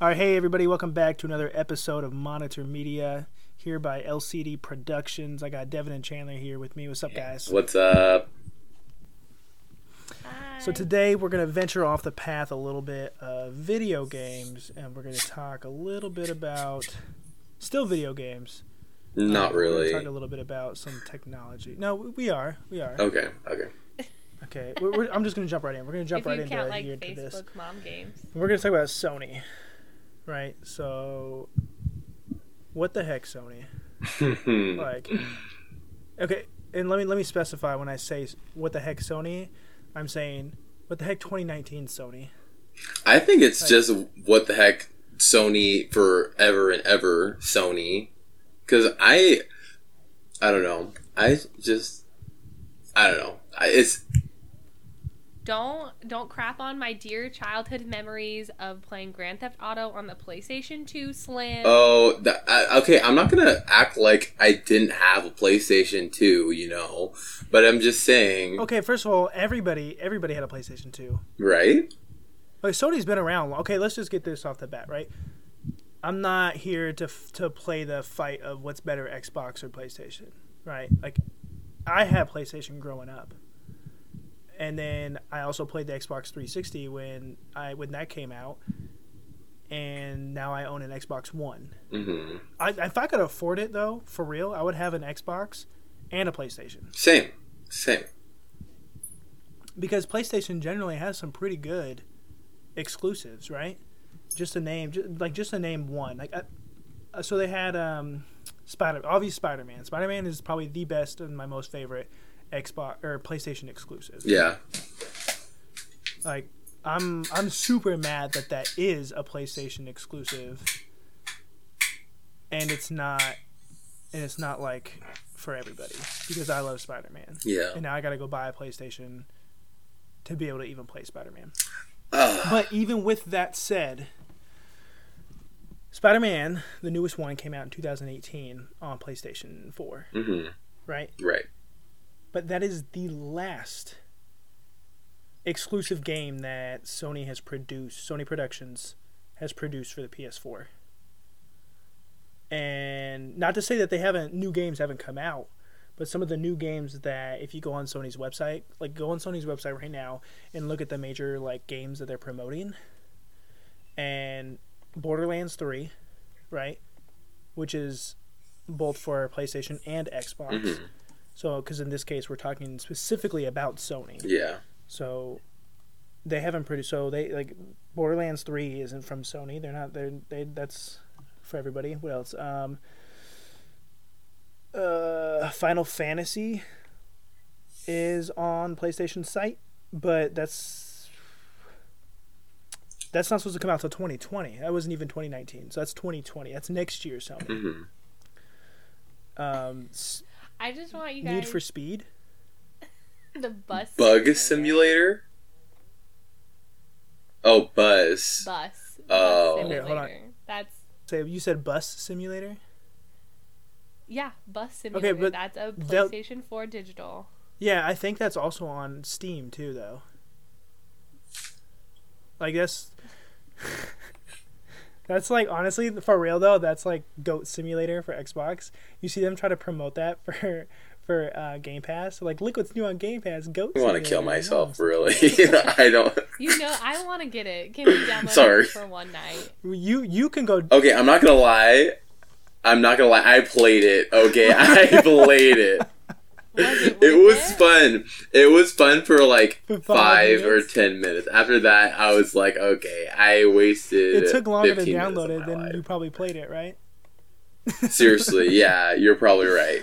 All right, hey everybody, welcome back to another episode of Monitor Media here by LCD Productions. I got Devin and Chandler here with me. What's up, guys? What's up? So today we're going to venture off the path a little bit of video games, and we're going to talk a little bit about still video games. Not we're really. Talk a little bit about some technology. No, we are. We are. Okay, okay. Okay, we're, we're, I'm just going to jump right in. We're going to jump if right you into count like here to this. Mom games. We're going to talk about Sony, right? So, what the heck, Sony? like okay and let me let me specify when i say what the heck sony i'm saying what the heck 2019 sony I think it's just what the heck Sony forever and ever Sony. Because I, I don't know. I just, I don't know. I, it's Don't don't crap on my dear childhood memories of playing Grand Theft Auto on the PlayStation 2 Slim. oh, that, I, okay. I'm not gonna act like I didn't have a PlayStation 2, you know. But I'm just saying, okay first of all everybody everybody had a playstation 2 right? like sony's been around okay let's just get this off the bat right i'm not here to to play the fight of what's better xbox or playstation right like i had playstation growing up and then i also played the xbox 360 when i when that came out. And now i own an xbox one. Hmm I, if I could afford it though, for real, I would have an Xbox and a PlayStation. Same, same. because PlayStation generally has some pretty good exclusives, right? Just a name, ju- like just a name one, like uh, uh, so they had um, Spider, obviously Spider Man. Spider Man is probably the best and my most favorite Xbox or PlayStation exclusive. Yeah. Like I'm I'm super mad that that is a PlayStation exclusive, and it's not, and it's not like for everybody because I love Spider Man, Yeah. and now I got to go buy a PlayStation to be able to even play Spider Man. Ugh. But even with that said, Spider Man, the newest one, came out in 2018 on PlayStation 4, hmm right? Right. But that is the last exclusive game that Sony has produced, Sony Productions has produced for the PS4. And not to say that they haven't new games haven't come out, but some of the new games that if you go on Sony's website, like go on Sony's website right now and look at the major like games that they're promoting. And Borderlands 3, right? Which is both for PlayStation and Xbox. Mhm. So, because in this case, we're talking specifically about Sony. Yeah. So, they haven't produced. So they like Borderlands Three isn't from Sony. They're not. They're they. That's for everybody. What else? Um. Uh, Final Fantasy is on PlayStation site, but that's that's not supposed to come out till 2020. That wasn't even 2019. So that's 2020. That's next year, Sony. hmm Um, I just want you guys Need for Speed. the bus Bug simulator. Oh, Buzz. bus Oh. bus Okay, hold on. That's Say you said Bus Simulator. yeah, bus simulator. Okay, but That's a they'll- PlayStation 4 digital. Yeah, I think that's also on Steam too, though. Like that's that's like honestly for real though. That's like Goat Simulator for Xbox. You see them try to promote that for for uh, Game Pass. Like, look what's new on Game Pass. Goat. I want to kill Simulator. myself, No. really. I don't. You know, I want to get it. Can we download Sorry. it for one night? You you can go. Okay, I'm not gonna lie. I'm not gonna lie. I played it. Okay, I played it. Was it, It worth was fun. It was fun for like For five five or ten minutes. After that, I was like, okay, I wasted. It took longer to 15 minutes download it than life. you probably played it, right? Seriously, yeah, you're probably right.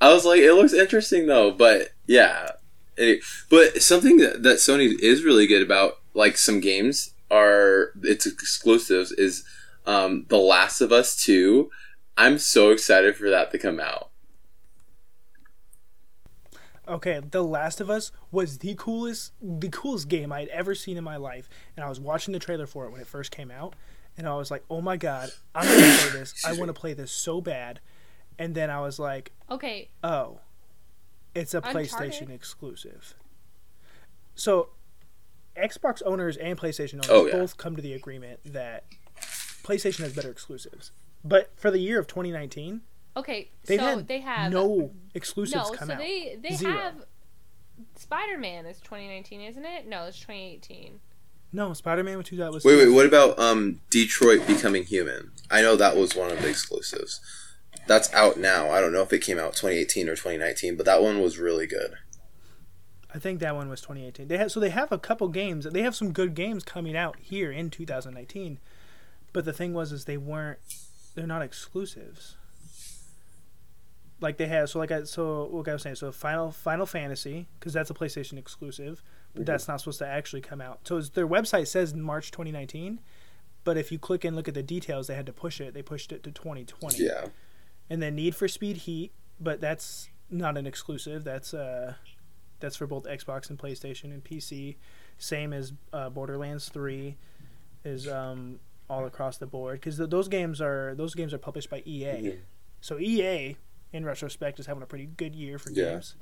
I was like, it looks interesting though, but yeah. It, but something that, that Sony is really good about, like some games are its exclusives, is um, The Last of Us Two. I'm so excited for that to come out. Okay, The Last of Us was the coolest the coolest game I'd ever seen in my life. And I was watching the trailer for it when it first came out, and I was like, "Oh my god, I'm going to play this. I want to play this so bad." And then I was like, Okay, "Oh, it's a Uncharted? PlayStation exclusive." So, Xbox owners and PlayStation owners Oh, yeah. both come to the agreement that PlayStation has better exclusives. But for the year of 2019, Okay, they've so had they have no exclusives no. come So out. they they Zero. have Spider Man is 2019, isn't it? No, it's 2018. No, Spider-Man was 2000 was Wait, wait. What about um Detroit Becoming Human? I know that was one of the exclusives. That's out now. I don't know if it came out 2018 or 2019, but that one was really good. I think that one was 2018. They have so they have a couple games. They have some good games coming out here in 2019. But the thing was is they weren't they're not exclusives. Like they have so like I so what I was saying so Final Final Fantasy because that's a PlayStation exclusive, but that's not supposed to actually come out. So it's, their website says March 2019, but if you click and look at the details, they had to push it. They pushed it to 2020 Yeah. and then Need for Speed Heat, but that's not an exclusive. That's uh, that's for both Xbox and PlayStation and PC. Same as uh, Borderlands Three is um, all across the board because th- those games are those games are published by EA. Mhm. So EA, in retrospect, is having a pretty good year for Yeah. games.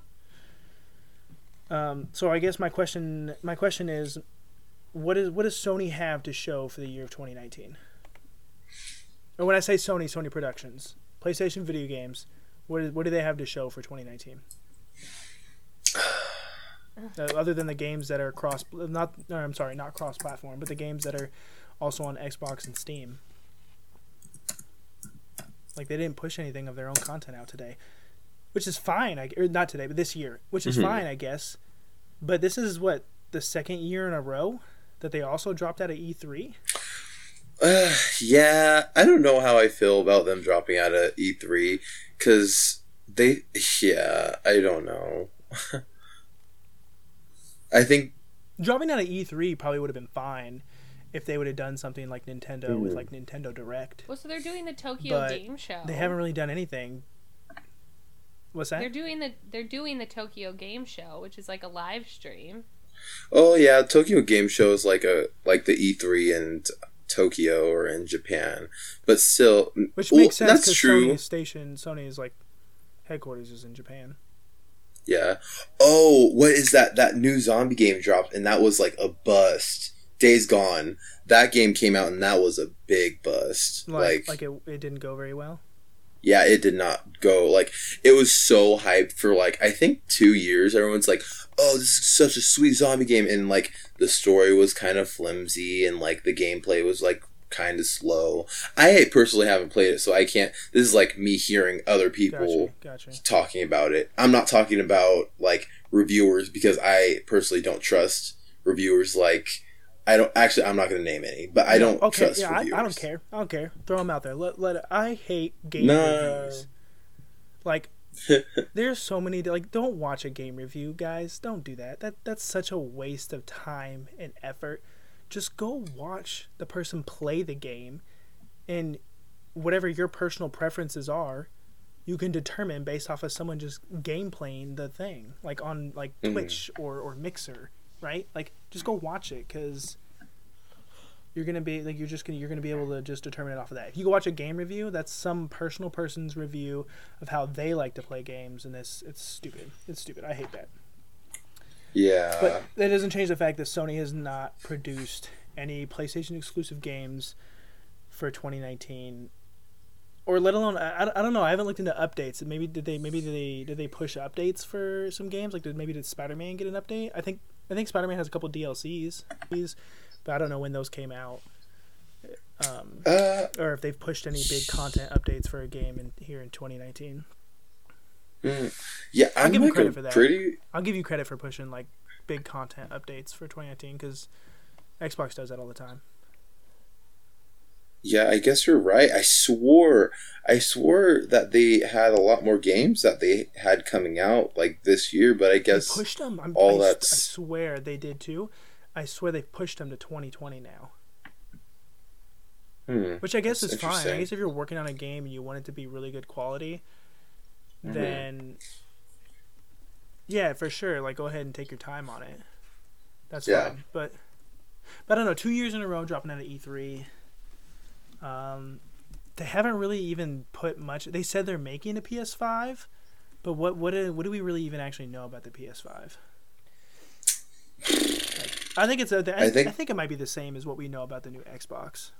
Um, so I guess my question my question is, what is what does Sony have to show for the year of 2019? Or when I say Sony, Sony Productions, PlayStation video games, what is, what do they have to show for 2019? Uh, other than the games that are cross, not no, I'm sorry, not cross platform, but the games that are also on Xbox and Steam. Like they didn't push anything of their own content out today, which is fine. I or not today, but this year, which is Mhm. fine, I guess. But this is what the second year in a row that they also dropped out of E E3. Uh, yeah, I don't know how I feel about them dropping out of E3 because they, yeah, I don't know. I think, Dropping out of E3 probably would have been fine if they would have done something like Nintendo with Mhm. like Nintendo Direct. Well, so they're doing the Tokyo But Game Show. They haven't really done anything. What's that? They're doing the they're doing the Tokyo Game Show, which is like a live stream. oh yeah, Tokyo Game Show is like a like the E3 in Tokyo or in Japan, but still, Which well, makes sense That's true. Sony's station, Sony's like headquarters is in Japan. Yeah. Oh, what is that? That new zombie game dropped, and that was like a bust. Days Gone. That game came out, and that was a big bust. Like, Like, like it, it didn't go very well. yeah, it did not go. Like, it was so hyped for like I think two years. Everyone's like, "Oh, this is such a sweet zombie game," and like the story was kind of flimsy, and like the gameplay was like kind of slow. I personally haven't played it, so I can't. This is like me hearing other people Gotcha, gotcha. talking about it. I'm not talking about like reviewers because I personally don't trust reviewers. Like I don't actually. I'm not going to name any, but I don't Okay, trust yeah, I. I don't care. I don't care. Throw them out there. Let let. I hate game No. reviews. Like, there's so many. Like, don't watch a game review, guys. Don't do that. That that's such a waste of time and effort. Just go watch the person play the game, and whatever your personal preferences are, you can determine based off of someone just game playing the thing, like on like Mhm. Twitch or or Mixer, right? Like, just go watch it because you're gonna be like you're just gonna you're gonna be able to just determine it off of that. If you go watch a game review, that's some personal person's review of how they like to play games, and this it's stupid. It's stupid. I hate that. yeah, But that doesn't change the fact that Sony has not produced any PlayStation exclusive games for 2019, or let alone I, I don't know. I haven't looked into updates. Maybe did they maybe did they did they push updates for some games? Like did maybe did Spider Man get an update? I think I think Spider Man has a couple DLCs, but I don't know when those came out. Um, uh, or if they've pushed any big content updates for a game in here in 2019. mm, yeah. I'll I'm give like credit for that. pretty. I'll give you credit for pushing like big content updates for 2019 because Xbox does that all the time. Yeah, I guess you're right. I swore, I swore that they had a lot more games that they had coming out like this year, but I They guess pushed them. I'm, all I, that's- I swear they did too. I swear they pushed them to 2020 now, hmm, which I guess is fine. I guess if you're working on a game and you want it to be really good quality, Mhm. then yeah, for sure. Like, go ahead and take your time on it. That's Yeah. fine. But but I don't know. Two years in a row dropping out of E3. Um, they haven't really even put much. They said they're making a PS5, but what what do, what do we really even actually know about the PS5? Like, I think it's a, I, I think- I think it might be the same as what we know about the new Xbox.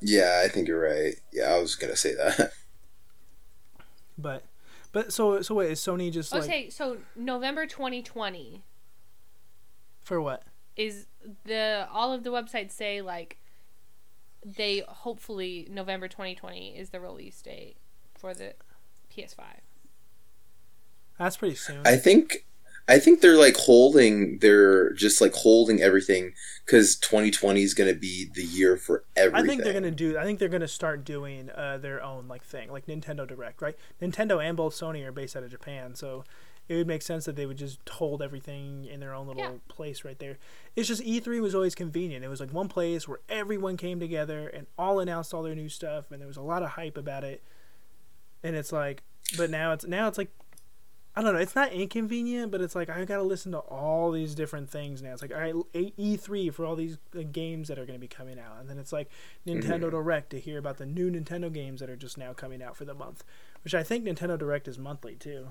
Yeah, I think you're right. Yeah, I was gonna say that. But, but so so wait, is Sony just like Okay, so November 2020 for what? is the all of the websites say like they hopefully November 2020 is the release date for the PS5. That's pretty soon. I think I think they're like holding they're just like holding everything because 2020 is going to be the year for everything. I think they're gonna do. I think they're gonna start doing uh, their own like thing, like Nintendo Direct, right? Nintendo and both Sony are based out of Japan, so it would make sense that they would just hold everything in their own little Yeah. place right there. It's just E3 was always convenient. It was like one place where everyone came together and all announced all their new stuff, and there was a lot of hype about it. And it's like, but now it's now it's like. I don't know. It's not inconvenient, but it's like I got to listen to all these different things now. It's like all right, E three for all these uh, games that are going to be coming out, and then it's like Nintendo Direct to hear about the new Nintendo games that are just now coming out for the month, which I think Nintendo Direct is monthly too.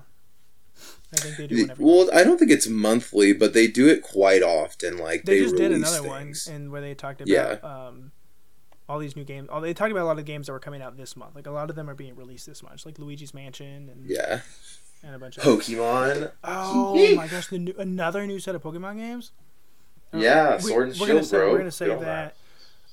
I think they do one every well, month. I don't think it's monthly, but they do it quite often. Like They, they, just did another things. one, and where they talked Yeah. about um, all these new games. Oh, they talked about a lot of games that were coming out this month. Like a lot of them are being released this month, like Luigi's Mansion and Yeah, and a bunch of. Pokemon. Oh my gosh, the new, another new set of Pokemon games. Yeah, we- Sword and gonna Shield, say, bro. We're gonna say on that.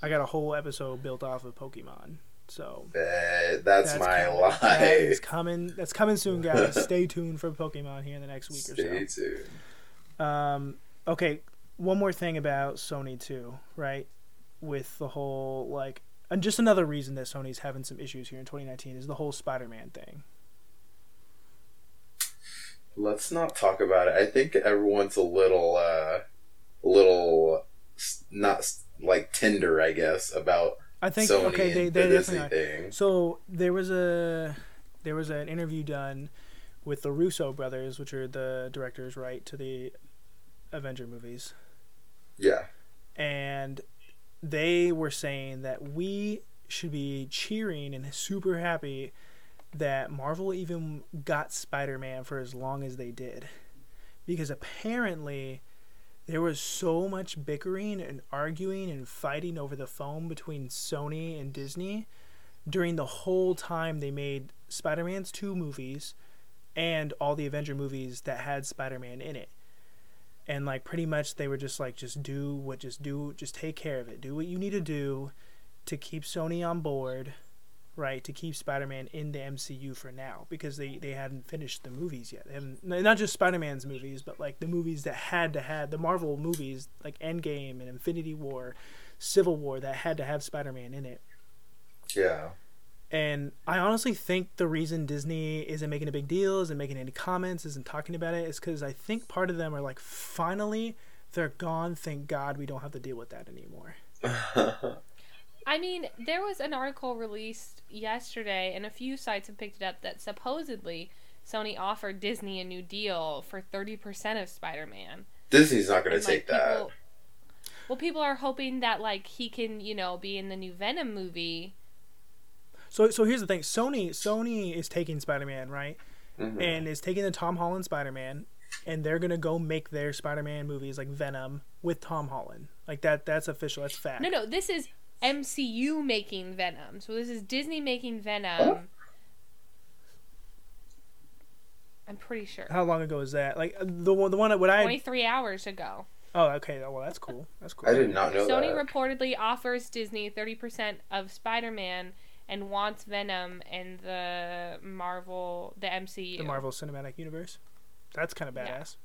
I got a whole episode built off of Pokemon, so Bet that's, my coming. Life. coming. That's coming soon, guys. Stay tuned for Pokemon here in the next week Stay or so. Stay tuned. Um, okay, one more thing about Sony too, right? With the whole like, and just another reason that Sony's having some issues here in 2019 is the whole Spider-Man thing. Let's not talk about it. I think everyone's a little, uh, little not like tender, I guess, about I think Sony okay, they they the definitely Disney are. thing. So there was a there was an interview done with the Russo brothers, which are the directors, right, to the Avenger movies, Yeah, and they were saying that we should be cheering and super happy that Marvel even got Spider-Man for as long as they did, because apparently there was so much bickering and arguing and fighting over the phone between Sony and Disney during the whole time they made Spider-Man's two movies and all the Avenger movies that had Spider-Man in it. And like pretty much they were just like just do what just do just take care of it. Do what you need to do to keep Sony on board, right? To keep Spider-Man in the MCU for now because they they hadn't finished the movies yet. And not just Spider-Man's movies, but like the movies that had to have the Marvel movies like Endgame and Infinity War, Civil War that had to have Spider-Man in it. yeah. And I honestly think the reason Disney isn't making a big deal, isn't making any comments, isn't talking about it, is because I think part of them are like, finally, they're gone. Thank God we don't have to deal with that anymore. I mean, there was an article released yesterday, and a few sites have picked it up that supposedly Sony offered Disney a new deal for 30% of Spider Man. Disney's not going to And, take that. people- Well, people are hoping that, like, he can, you know, be in the new Venom movie. So, so here's the thing: Sony, Sony is taking Spider-Man, right, Mhm. and is taking the Tom Holland Spider-Man, and they're gonna go make their Spider-Man movies like Venom with Tom Holland. Like that, that's official. That's fact. No, no, this is MCU making Venom. So this is Disney making Venom. I'm pretty sure. How long ago is that? Like the one, the one what I. 23 hours ago. Oh, okay. Oh, well, that's cool. That's cool. I did not know Sony that. reportedly offers Disney 30% of Spider-Man and wants Venom and the Marvel, the MCU. the Marvel Cinematic Universe. That's kind of Yeah. badass.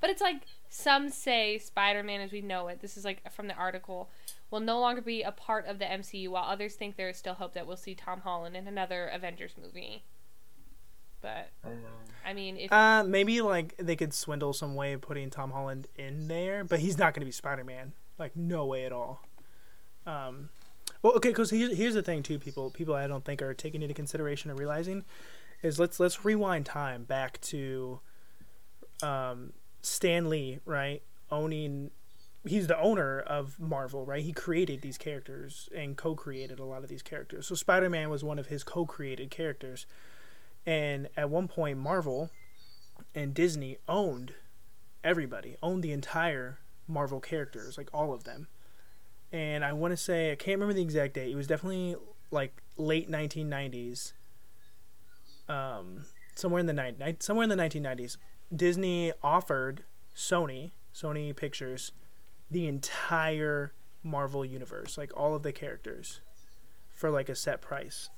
But it's like some say Spider-Man as we know it. This is like from the article will no longer be a part of the MCU, while others think there is still hope that we'll see Tom Holland in another Avengers movie. But I mean, if Uh, maybe like they could swindle some way of putting Tom Holland in there, but he's not going to be Spider Man. Like no way at all. Um, well, okay, because here's here's the thing too. People people I don't think are taking into consideration or realizing is let's let's rewind time back to um, Stan Lee, right? Owning he's the owner of Marvel, right? He created these characters and co-created a lot of these characters. So Spider-Man was one of his co-created characters. And at one point Marvel and Disney owned everybody, owned the entire Marvel characters, like all of them. and I want to say I can't remember the exact date. It was definitely like late 1990s. Um, somewhere in the night, somewhere in the 1990s, Disney offered Sony, Sony Pictures, the entire Marvel universe, like all of the characters, for like a set price.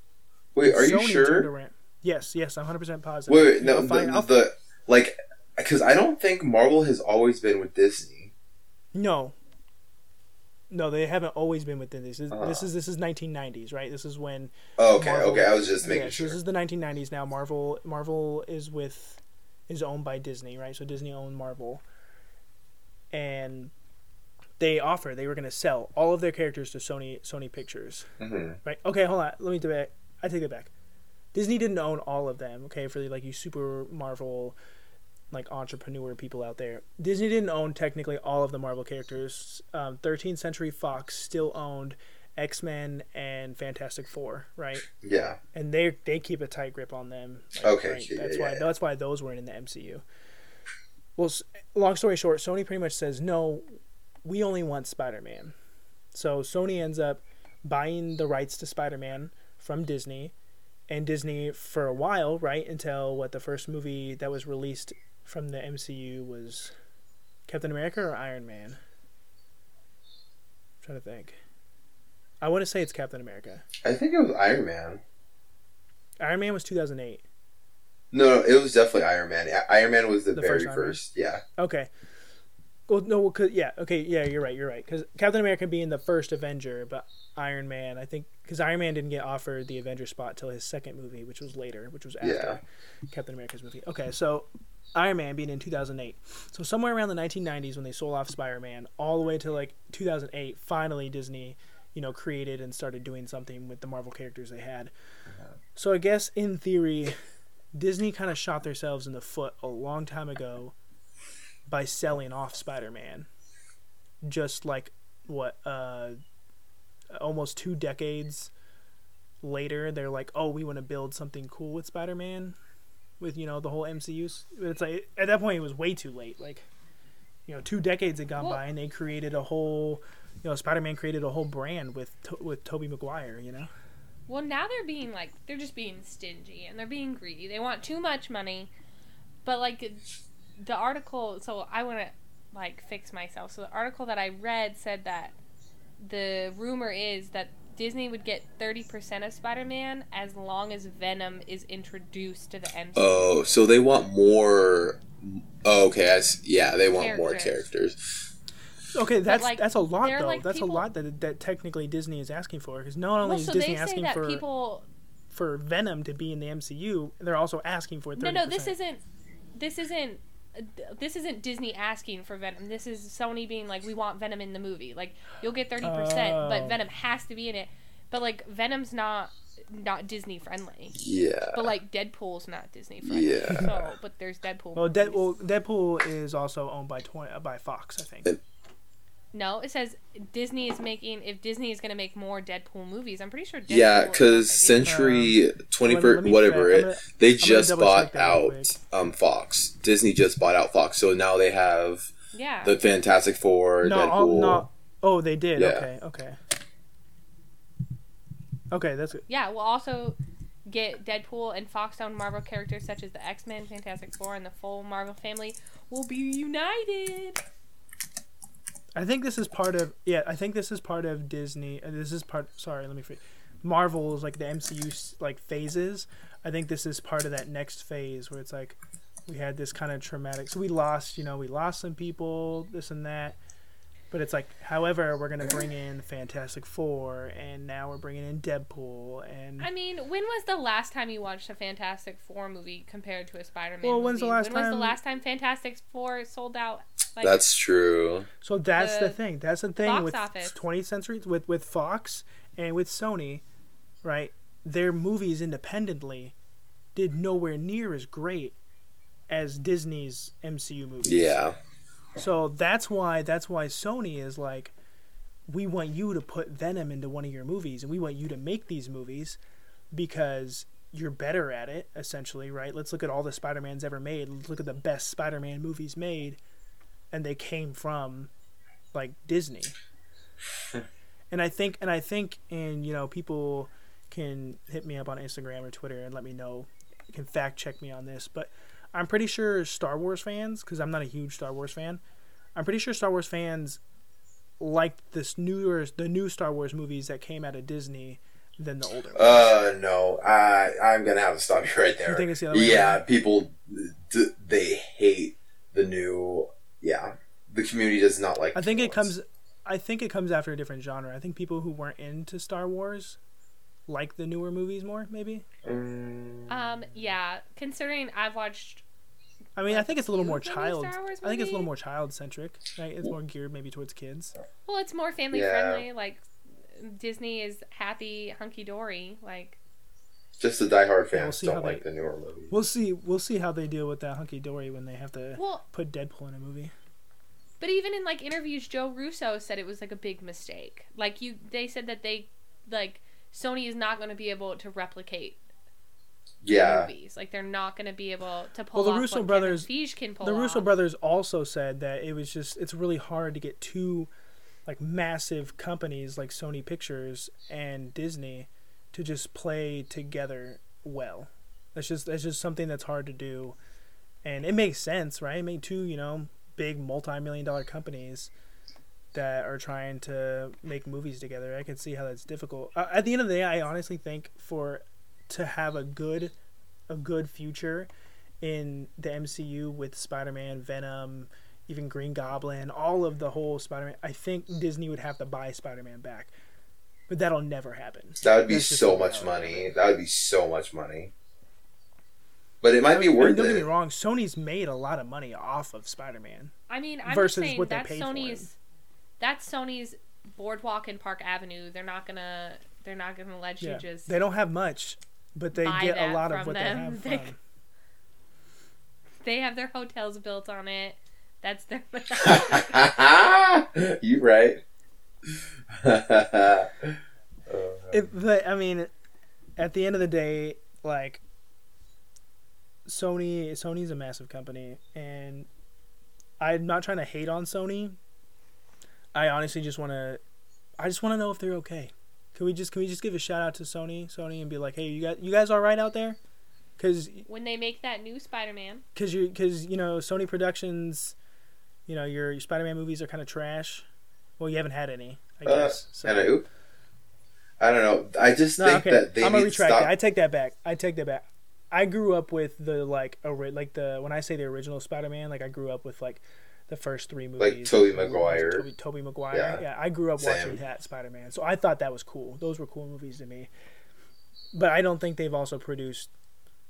Wait, are you Sony turned sure? Yes, yes, I'm 100% positive. Wait, wait, no, the, I'll- the like, because I don't think Marvel has always been with Disney. No. No, they haven't always been within this. This, Ah. this is this is 1990s, right? This is when Oh, okay, Marvel- okay. I was just making yeah, so sure. this is the 1990s now. Marvel Marvel is with is owned by Disney, right? So Disney owned Marvel, and they offer they were going to sell all of their characters to Sony Sony Pictures, hmm right? Okay, hold on. Let me. I take it back. Disney didn't own all of them. Okay, for like you super Marvel like entrepreneur people out there. Disney didn't own technically all of the Marvel characters. Um, 13th Century Fox still owned X Men and Fantastic Four, right? Yeah. and they they keep a tight grip on them. Okay, yeah, that's yeah, why yeah. that's why those weren't in the MCU. Well, long story short, Sony pretty much says no. We only want Spider Man, so Sony ends up buying the rights to Spider Man from Disney, and Disney for a while, right until what the first movie that was released from the MCU was Captain America or Iron Man. I'm trying to think. I want to say it's Captain America. I think it was Iron Man. Iron Man was 2008. No, no, it was definitely Iron Man. Iron Man was the, The very first Man? first. Yeah. Okay. Well, no, 'cause- yeah, okay, yeah, you're right, you're right. Because Captain America being the first Avenger, but Iron Man, I think, because Iron Man didn't get offered the Avenger spot till his second movie, which was later, which was after Yeah. Captain America's movie. Okay, so Iron Man being in 2008, so somewhere around the 1990s when they sold off Spider-Man, all the way to like 2008, finally Disney, you know, created and started doing something with the Marvel characters they had. So I guess in theory, Disney kind of shot themselves in the foot a long time ago by selling off Spider-Man. Just like what uh almost two decades later they're like, "Oh, we want to build something cool with Spider-Man." With you know the whole MCU, But it's like at that point it was way too late. Like, you know, two decades had gone Well- by and they created a whole, you know, Spider-Man created a whole brand with to- with Tobey Maguire. You know, Well, now they're being like they're just being stingy and they're being greedy. They want too much money, but like the article. So I want to like fix myself. So the article that I read said that the rumor is that Disney would get thirty percent of Spider-Man as long as Venom is introduced to the MCU. Oh, so they want more. Oh, okay. I s yeah, they want more Characters. Characters. okay, that's like, that's a lot though. like, that's people- a lot that that technically Disney is asking for because not only well, is so Disney asking for people for Venom to be in the MCU, they're also asking for 30%. No, no, this isn't. This isn't. uh, This isn't Disney asking for Venom. This is Sony being like, we want Venom in the movie. Like, you'll get thirty percent, Oh. but Venom has to be in it. But like, Venom's not not Disney friendly. Yeah. But like, Deadpool's not Disney friendly. Yeah. So, but there's Deadpool. Well, movies. Deadpool, Deadpool is also owned by 20, uh, by Fox, I think. But- No, it says Disney is making. If Disney is going to make more Deadpool movies, I'm pretty sure. Deadpool Yeah, because owned by Disney. Century twenty let me- let first, whatever check. it, gonna- they gonna just bought check that real out um Fox. Disney just bought out Fox, so now they have Yeah. the Fantastic Four, No, Deadpool. all, no. Oh, they did. Yeah. Okay, okay. Okay, that's good. Yeah, we'll also get Deadpool and Fox owned Marvel characters such as the X Men, Fantastic Four, and the full Marvel family will be united. I think this is part of yeah. I think this is part of Disney. Uh, this is part. Sorry, let me. Free, Marvel's like the MCU like phases. I think this is part of that next phase where it's like we had this kind of traumatic. So we lost, you know, we lost some people, this and that. But it's like, however, we're gonna bring in Fantastic Four, and now we're bringing in Deadpool, and I mean, when was the last time you watched a Fantastic Four movie compared to a Spider Man movie? Well, movie? when's the last when was time- the last time Fantastic Four sold out? Like, That's true. So that's the, the thing. That's the thing box with office. 20th century with with Fox and with Sony, right? Their movies independently did nowhere near as great as Disney's MCU movies. Yeah. So that's why that's why Sony is like we want you to put Venom into one of your movies and we want you to make these movies because you're better at it essentially, right? Let's look at all the Spider-Mans ever made. Let's look at the best Spider-Man movies made and they came from like Disney. And I think and I think and you know people can hit me up on Instagram or Twitter and let me know can fact check me on this, but I'm pretty sure Star Wars fans cuz I'm not a huge Star Wars fan. I'm pretty sure Star Wars fans liked this newer the new Star Wars movies that came out of Disney than the older ones. Uh, no, I I'm gonna have to stop you right there. You think it's the other way yeah, around? people d- they hate the new. Yeah, the community does not like. I think it ones. comes. I think it comes after a different genre. I think people who weren't into Star Wars like the newer movies more. Maybe. Mm, Um, yeah. Considering I've watched, I mean, I think it's a little more child. Wars, I think it's a little more child centric. Right? It's more geared maybe towards kids. well, it's more family Yeah. friendly. Like Disney is happy, hunky dory. Like just the diehard Yeah, we'll fans don't like they- the newer movies. We'll see. We'll see how they deal with that hunky dory when they have to well, put Deadpool in a movie. but even in like interviews, Joe Russo said it was like a big mistake. Like you, they said that they, like Sony is not going to be able to replicate the yeah, movies. Like they're not going to be able to pull Well, the off Russo what brothers- Feige can pull the Russo off. brothers also said that it was just it's really hard to get two like massive companies like Sony Pictures and Disney to just play together well. That's just that's just something that's hard to do, and it makes sense, right? I mean, two you know big multi-million dollar companies that are trying to make movies together. I can see how that's difficult. Uh, at the end of the day, I honestly think for to have a good a good future in the MCU with Spider-Man, Venom, even Green Goblin, all of the whole Spider-Man, I think Disney would have to buy Spider-Man back. But that'll never happen. that would be That's so much reality of money. That would be so much money. But it might be I mean, worth don't get me wrong, Sony's made a lot of money off of Spider-Man. I mean, I'm versus just saying what they that's paid for Sony's. That's Sony's Boardwalk and Park Avenue. They're not gonna. They're not gonna let you Yeah. just. They don't have much, but they get a lot of what them. they have They- from. They have their hotels built on it. That's their. you right. It, but I mean, at the end of the day, like Sony, Sony's a massive company, and I'm not trying to hate on Sony. I honestly just want to, I just want to know if they're okay. Can we just can we just give a shout out to Sony, Sony, and be like, hey, you guys, you guys all right out there? Because when they make that new Spider-Man, because you because you know Sony Productions, you know your, your Spider-Man movies are kind of trash. Well, you haven't had any, I Uh, guess. so. and I, I don't know. I just No, think okay. that they I'm gonna need to retract stop. that. I take that back. I take that back. I grew up with the like ori- like the when I say the original Spider-Man, like I grew up with like the first three movies. Like Tobey Maguire. Tobey, Tobey Maguire. Yeah. Yeah. I grew up Same. watching that Spider-Man, so I thought that was cool. Those were cool movies to me. But I don't think they've also produced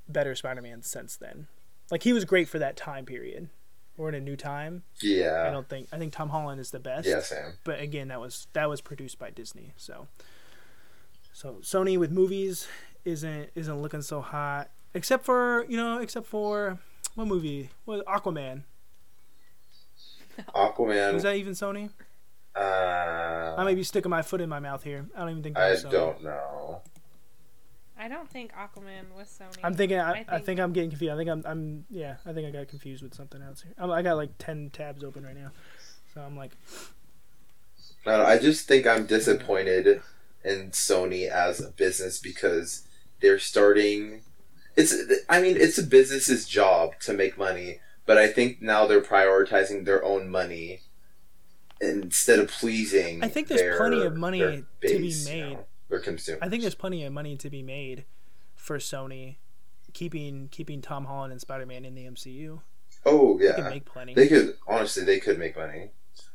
better Spider-Man since then. Like he was great for that time period. We're in a new time. Yeah. I don't think I think Tom Holland is the best yeah, Sam. but again that was that was produced by disney so so sony with movies isn't isn't looking so hot except for you know except for what movie what aquaman Aquaman. was that even sony uh, i may be sticking my foot in my mouth here i don't even think that I was Sony. don't know. I don't think Aquaman was Sony. i'm thinking I, I I, think- think i'm getting confused i think I'm, I'm yeah i think i got confused with something else here I'm, i got like 10 tabs open right now so i'm like No, I just think I'm disappointed in Sony as a business because they're starting. It's. I mean, it's a business's job to make money, but I think now they're prioritizing their own money instead of pleasing. I think there's their- plenty of money their to be base, you made. know, their consumers. I think there's plenty of money to be made for Sony keeping keeping Tom Holland and Spider Man in the MCU. Oh They can yeah, make plenty. they could. Honestly, they could make money,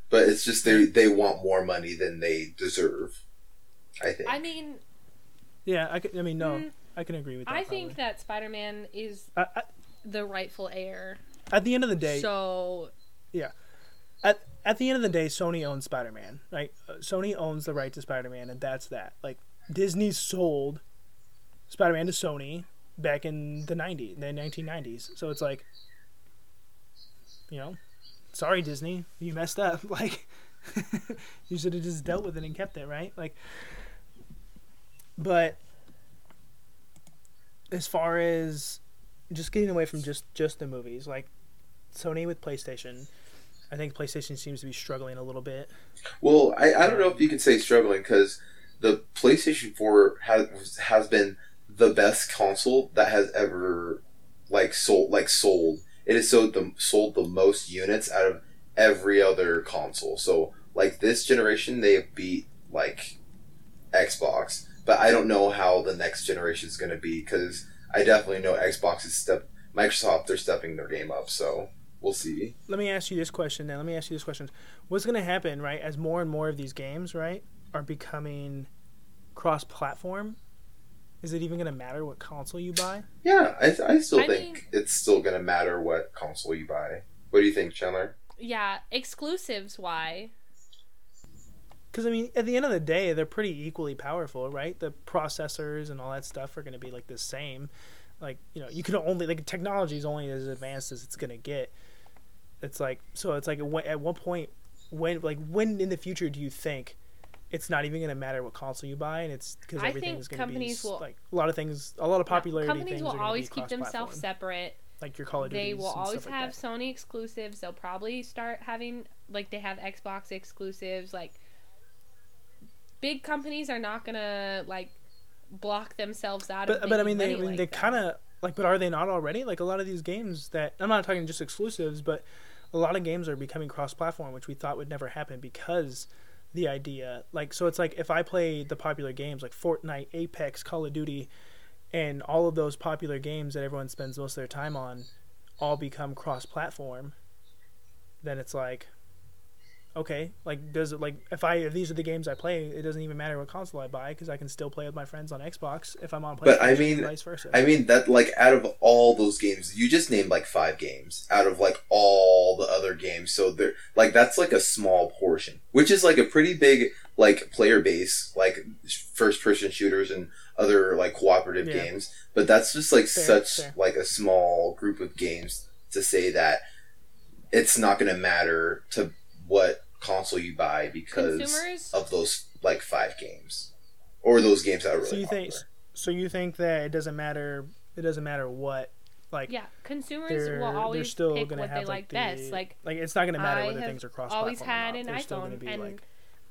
but it's just they they want more money than they deserve. I think. I mean, yeah, I, could, I mean, no, Mm. I can agree with that. I think that Spider-Man is I, I, the rightful heir. At the end of the day, So yeah, at at the end of the day, Sony owns Spider Man. Right? Uh, Sony owns the right to Spider Man, and that's that. Like Disney sold Spider Man to Sony back in the '90s, the 1990s. So it's like, you know, sorry Disney, you messed up. Like, you should have just dealt with it and kept it, right? Like, but as far as just getting away from just just the movies, like Sony with PlayStation. I think PlayStation seems to be struggling a little bit. Well, I, I don't know if you can say struggling because the PlayStation 4 has has been the best console that has ever like sold like sold. It has sold the sold the most units out of every other console. So like this generation, they beat like Xbox, but I don't know how the next generation is going to be because I definitely know Xbox is step Microsoft they're stepping their game up. So we'll see. Let me ask you this question then. Let me ask you this question. What's going to happen, right, as more and more of these games, right, are becoming cross platform? Is it even going to matter what console you buy? Yeah, I, I still I think mean- it's still going to matter what console you buy. What do you think, Chandler? Yeah, exclusives. Why? Because, I mean, at the end of the day, they're pretty equally powerful, right? The processors and all that stuff are going to be like the same. Like, you know, you can only, like, technology is only as advanced as it's going to get. It's like, so it's like, at what point, when, like, when in the future do you think it's not even going to matter what console you buy? And it's because everything is going to be, companies will- like, a lot of things, a lot of popularity Companies things will always keep themselves separate. Like your Call of. They will always stuff have that. Sony exclusives. They'll probably start having like they have Xbox exclusives. Like big companies are not gonna like block themselves out of. But, but I mean, they, they like that. kind of like, but are they not already? Like a lot of these games that I'm not talking just exclusives, but a lot of games are becoming cross-platform, which we thought would never happen because the idea, like, so it's like if I play the popular games like Fortnite, Apex, Call of Duty, and all of those popular games that everyone spends most of their time on, all become cross-platform, then it's like. Okay, like does it like if I if these are the games I play, it doesn't even matter what console I buy because I can still play with my friends on Xbox if I'm on PlayStation. But I mean- vice versa. I mean that like out of all those games, you just named like five games out of like all the other games. So there, like that's like a small portion, which is like a pretty big like player base, like first person shooters and other like cooperative Yeah. games. But that's just like Fair, such fair. like a small group of games to say that it's not going to matter to what console you buy because consumers. of those like five games or those games that are really so you think so you think that it doesn't matter it doesn't matter what like yeah, consumers they're, will they're always still pick gonna what have they like the, best. Like like it's not gonna matter I whether things are cross always platform had or an not. They're still iPhone, gonna be and like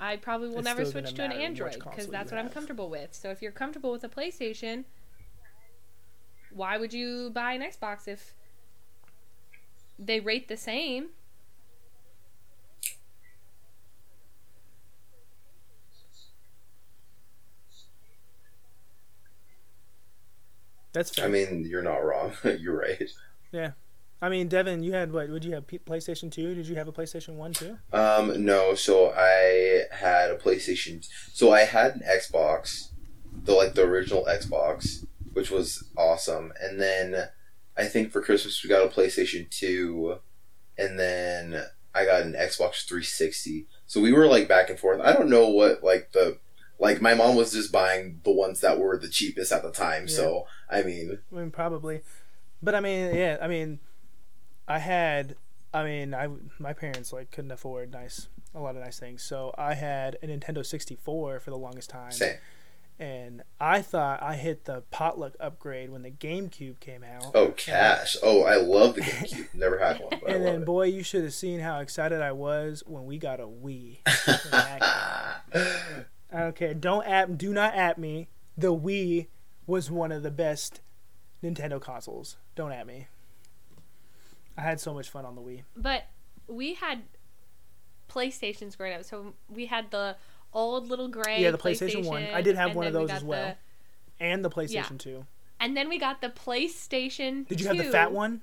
I probably will never switch to an Android because that's what I'm comfortable with. So if you're comfortable with a PlayStation, why would you buy an Xbox if they rate the same? That's fair. I mean, you're not wrong. you're right. Yeah. I mean, Devin, you had what? Would you have P- PlayStation Two? Did you have a PlayStation One too? Um, no. So I had a PlayStation. So I had an Xbox, the like the original Xbox, which was awesome. And then I think for Christmas we got a PlayStation Two, and then I got an Xbox 360. So we were like back and forth. I don't know what like the like my mom was just buying the ones that were the cheapest at the time. So I mean, I mean, probably, but I mean, yeah, I mean, I had, I mean, I my parents like couldn't afford nice a lot of nice things, so I had a Nintendo 64 for the longest time. same. and I thought I hit the potluck upgrade when the GameCube came out. Oh, cash. Oh, I love the GameCube. Never had one, And then, boy, you should have seen how excited I was when we got a Wii. okay, don't app, do not at me. The Wii was one of the best Nintendo consoles. Don't at me. I had so much fun on the Wii. But we had PlayStations growing up, so we had the old little gray. Yeah, the PlayStation 1. I did have one of then we those as got well. And the PlayStation Yeah. 2. and then we got the PlayStation. Did you have the fat one?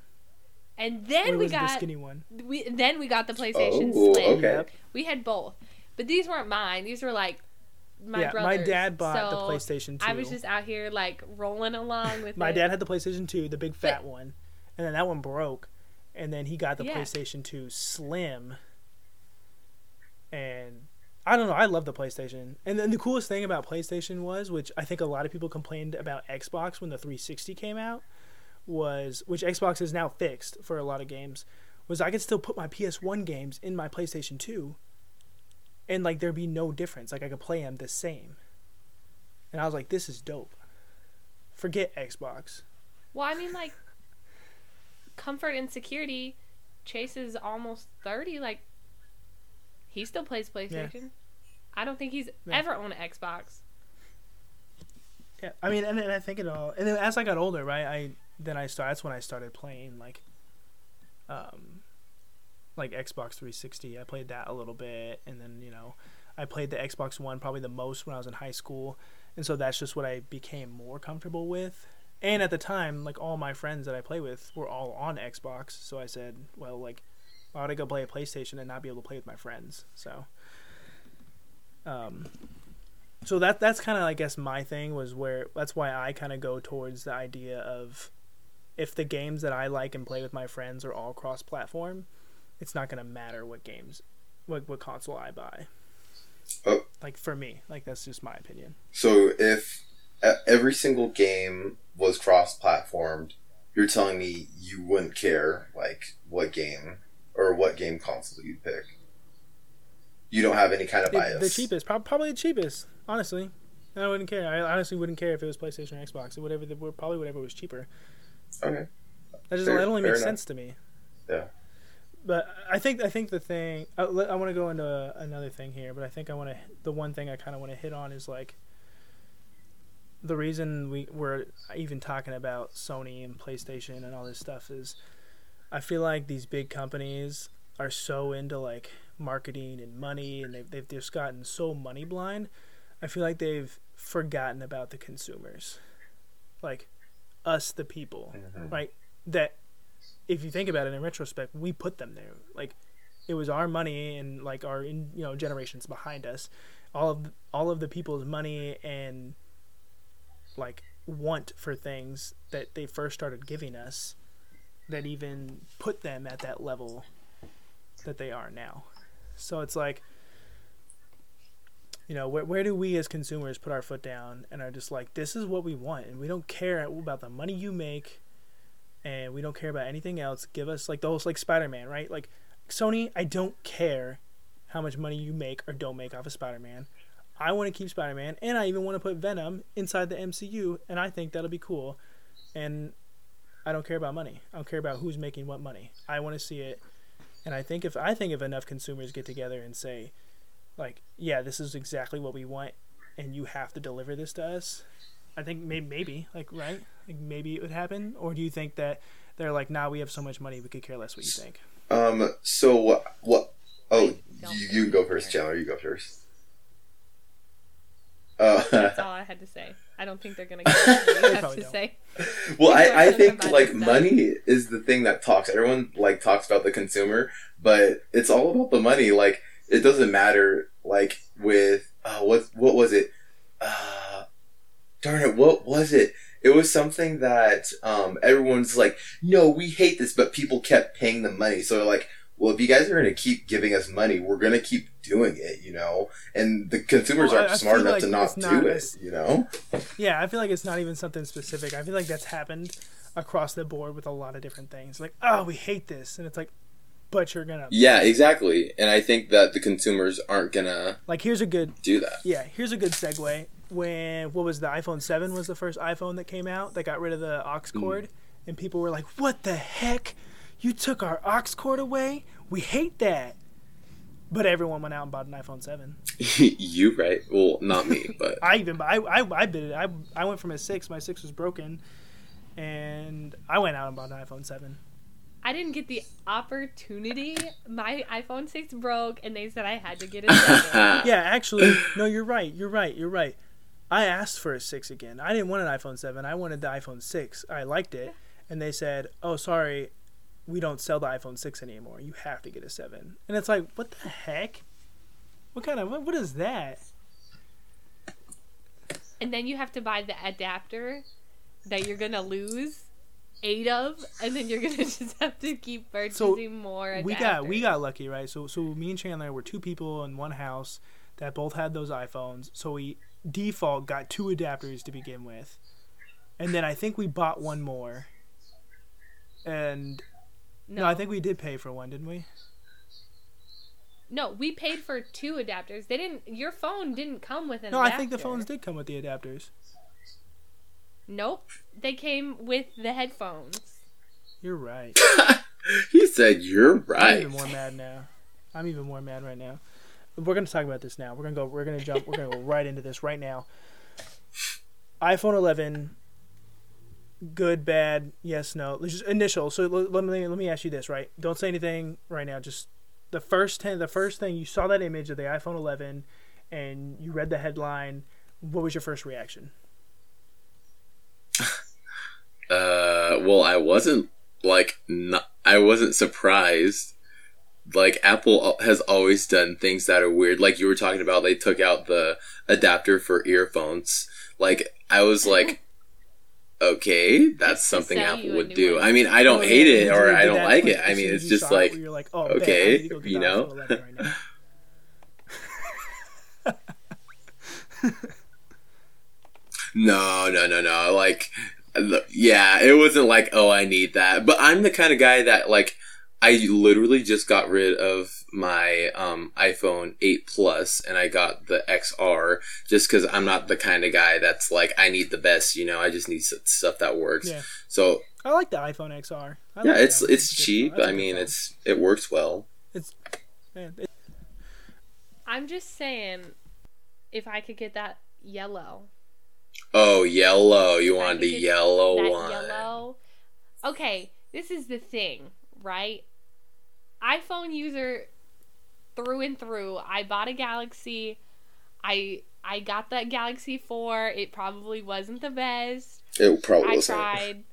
And Or then we was it the got skinny one? we then we got the PlayStation Oh, Slim. okay. We had both, but these weren't mine. These were like my yeah, brother's. my dad bought the PlayStation 2. I was just out here like rolling along with My it. dad had the PlayStation 2, the big fat one, and then that one broke, and then he got the Yeah. PlayStation 2 Slim. And I don't know, I love the PlayStation. And then the coolest thing about PlayStation was, which I think a lot of people complained about Xbox when the 360 came out, was which Xbox is now fixed for a lot of games, was I could still put my PS1 games in my PlayStation 2 and like there'd be no difference. Like I could play them the same. And I was like, this is dope. Forget Xbox. Well, I mean, like comfort and security. Chase is almost thirty. Like He still plays PlayStation. Yeah. I don't think he's Yeah. ever owned an Xbox. Yeah, I mean, and then I think it all, and then as I got older, right, I then I start. That's when I started playing like, um, like Xbox 360. I played that a little bit, and then you know, I played the Xbox One probably the most when I was in high school, and so that's just what I became more comfortable with. And at the time, like all my friends that I play with were all on Xbox, so I said, well, like, why would I go play a PlayStation and not be able to play with my friends? So, um, so that that's kind of I guess my thing was where that's why I kind of go towards the idea of if the games that I like and play with my friends are all cross platform, it's not gonna matter what games what what console I buy. Oh. Like for me, like that's just my opinion. So if every single game was cross-platformed, you're telling me you wouldn't care like what game or what game console you'd pick. You don't have any kind of bias. the cheapest, prob- probably the cheapest. Honestly, I wouldn't care. I honestly wouldn't care if it was PlayStation or Xbox or whatever. The, probably whatever was cheaper. Okay. That just Fair- that only makes sense to me. Yeah. But I think I think the thing I, I want to go into another thing here, but I think I want to the one thing I kind of want to hit on is like the reason we we're even talking about Sony and PlayStation and all this stuff is I feel like these big companies are so into like marketing and money and they've, they've just gotten so money blind. I feel like they've forgotten about the consumers. Like us the people Mhm. right? That if you think about it in retrospect, we put them there. Like it was our money and like our you know generations behind us, all of all of the people's money and like want for things that they first started giving us that even put them at that level that they are now. So it's like you know, where, where do we as consumers put our foot down and are just like, this is what we want, and we don't care about the money you make, and we don't care about anything else. Give us like the whole like Spider Man, right? Like Sony, I don't care how much money you make or don't make off of Spider Man. I want to keep Spider Man, and I even want to put Venom inside the MCU, and I think that'll be cool. And I don't care about money. I don't care about who's making what money. I want to see it, and I think if I think if enough consumers get together and say, like, yeah, this is exactly what we want, and you have to deliver this to us. I think maybe, maybe like right, like maybe it would happen. Or do you think that they're like, nah, we have so much money, we could care less what you think? Um. So what? What? Oh, you, you go first, care. Chandler. You go first. Uh, That's all I had to say. I don't think they're gonna get what you have to don't. say. well, I, I think like stuff. money is the thing that talks. Everyone like talks about the consumer, but it's all about the money. Like it doesn't matter. Like with uh, what what was it? Uh, darn it, what was it? It was something that um, everyone's like, no, we hate this, but people kept paying them money. So they're like, well, if you guys are going to keep giving us money, we're going to keep doing it, you know. And the consumers Well, aren't I smart enough like to not it's do not it, you know. Yeah, I feel like it's not even something specific. I feel like that's happened across the board with a lot of different things. Like, oh, we hate this, and it's like, but you're gonna Yeah, exactly. And I think that the consumers aren't gonna like. Here's a good do that. yeah. Here's a good segue. When what was the iPhone Seven was the first iPhone that came out that got rid of the aux mm. cord, and people were like, "What the heck? You took our aux cord away? We hate that." But everyone went out and bought an iPhone Seven. you right? Well, not me, but I even I I, I bid it. I I went from a six. My six was broken, and I went out and bought an iPhone Seven. I didn't get the opportunity. My iPhone 6 broke, and they said I had to get a second. Yeah, actually, no, you're right. You're right. You're right. I asked for a six again. I didn't want an iPhone seven. I wanted the iPhone six. I liked it, and they said, "Oh, sorry, we don't sell the iPhone six anymore. You have to get a 7. And it's like, what the heck? What kind of what, what is that? and then you have to buy the adapter that you're gonna lose eight of, and then you're gonna just have to keep purchasing more. Adapters. We got we got lucky, right? So so me and Chandler were two people in one house that both had those iPhones. So we default got two adapters to begin with, and then I think we bought one more. And no, I think we did pay for one, didn't we? No, we paid for two adapters. They didn't. Your phone didn't come with an No, I think the phones did come with the adapters. Nope, they came with the headphones. You're right. he said you're right." I'm even more mad now. I'm even more mad right now. We're gonna talk about this now. We're gonna go. We're gonna jump. We're gonna go right into this right now. iPhone 11. Good, bad, yes, no. Just initial. So let me let me ask you this, right? Don't say anything right now. Just the first ten. The first thing you saw that image of the iPhone 11, and you read the headline. What was your first reaction? Uh, well, I wasn't like not, I wasn't surprised. Like Apple has always done things that are weird. Like you were talking about, they took out the adapter for earphones. Like I was like, okay, that's something Apple would do. one. I mean, I don't Oh, hate yeah, it or I don't like it. I mean, it's just saw it, like you're like, oh, okay, need go you know? right. No, no, no, no. Like, yeah, it wasn't like, oh, I need that. But I'm the kind of guy that, like, I literally just got rid of my um, iPhone 8 Plus and I got the XR just because I'm not the kind of guy that's like, I need the best, you know, I just need stuff that works. Yeah. So, I like the iPhone XR. I yeah, like it's that it's cheap. phone. That's a I good mean, phone. it's it works well. Man, it- I'm just saying, if I could get that yellow, Oh, yellow. You If wanted could the yellow that one. yellow. Okay, this is the thing, right? iPhone user through and through. I bought a Galaxy. I I got that Galaxy 4. It probably wasn't the best. It probably I wasn't. tried.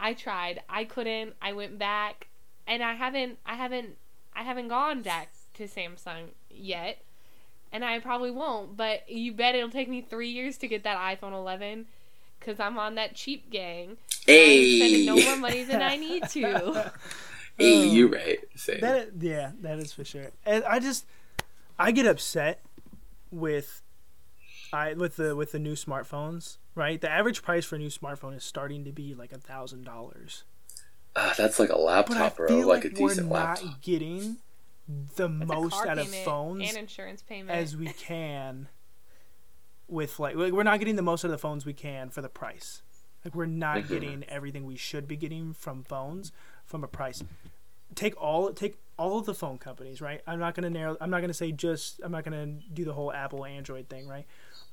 I tried. I couldn't. I went back and I haven't I haven't I haven't gone back to Samsung yet. And I probably won't, but you bet it'll take me 3 years to get that iPhone 11 cuz I'm on that cheap gang. and Hey, I'm spending no more money than I need to. hey, Um, you right. Same. That is, yeah, that is for sure. And I just I get upset with I with the with the new smartphones, right? The average price for a new smartphone is starting to be like a thousand dollars. Ah, that's like a laptop, bro. Like, like, a we're decent not laptop. getting the That's most car out of phones and insurance payment. as we can with like like, we're not getting the most out of the phones we can for the price. Like we're not Mhm. getting everything we should be getting from phones from a price. Take all take all of the phone companies, right? I'm not gonna narrow. I'm not gonna say just. I'm not gonna do the whole Apple Android thing, right?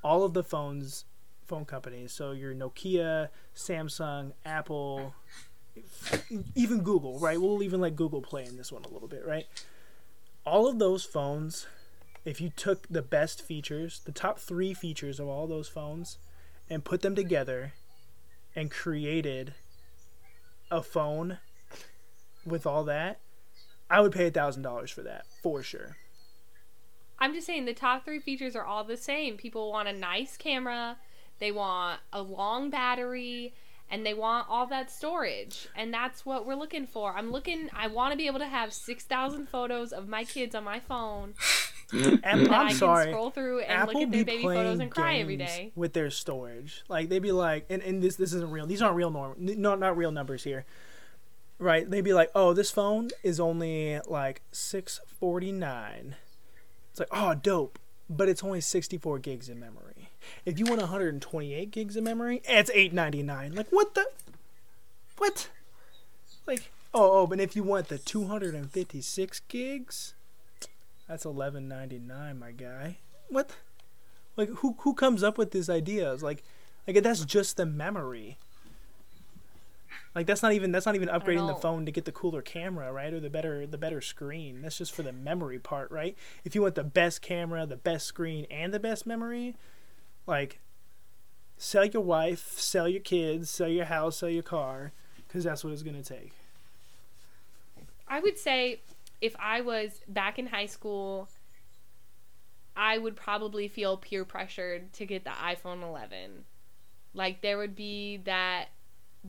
All of the phones, phone companies. So your Nokia, Samsung, Apple, even Google, right? We'll even let Google play in this one a little bit, right? All of those phones, if you took the best features, the top three features of all those phones, and put them together, and created a phone with all that, I would pay a thousand dollars for that for sure. I'm just saying the top three features are all the same. People want a nice camera, they want a long battery, and they want all that storage. And that's what we're looking for. I'm looking, I want to be able to have 6,000 photos of my kids on my phone And I'm I sorry. can scroll through and Apple look at their baby photos and cry every day. with their storage. Like they'd be like, and, and this this isn't real. These aren't real norm, n- not not real numbers here, right? They'd be like, oh, this phone is only like six forty nine. It's like, oh, dope, but it's only sixty four gigs in memory. If you want one hundred and twenty eight gigs of memory, it's eight ninety nine. Like what the, what? Like oh oh, but if you want the two hundred and fifty six gigs. That's eleven ninety nine, my guy. What? Like who who comes up with these ideas? Like like that's just the memory. Like that's not even that's not even upgrading the phone to get the cooler camera, right? Or the better the better screen. That's just for the memory part, right? If you want the best camera, the best screen, and the best memory, like sell your wife, sell your kids, sell your house, sell your car, because that's what it's gonna take. I would say if I was back in high school, I would probably feel peer pressured to get the iPhone 11. Like there would be that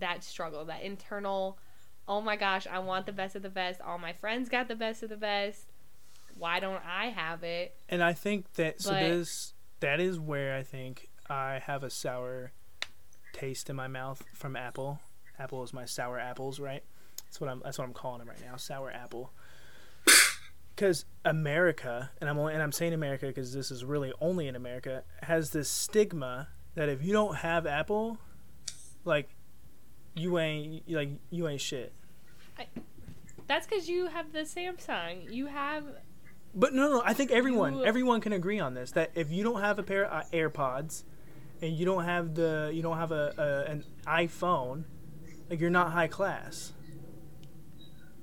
that struggle, that internal, oh my gosh, I want the best of the best. All my friends got the best of the best. Why don't I have it? And I think that so But- there's that is where I think I have a sour taste in my mouth from Apple. Apple is my sour apples, right? That's what I'm that's what I'm calling them right now, sour apple. Cuz America, and I'm only, and I'm saying America because this is really only in America, has this stigma that if you don't have Apple, like you ain't like you ain't shit. That's because you have the Samsung. You have But no, no, I think everyone, You- everyone can agree on this. That if you don't have a pair of uh, AirPods, and you don't have the, you don't have a, a an iPhone, like you're not high class.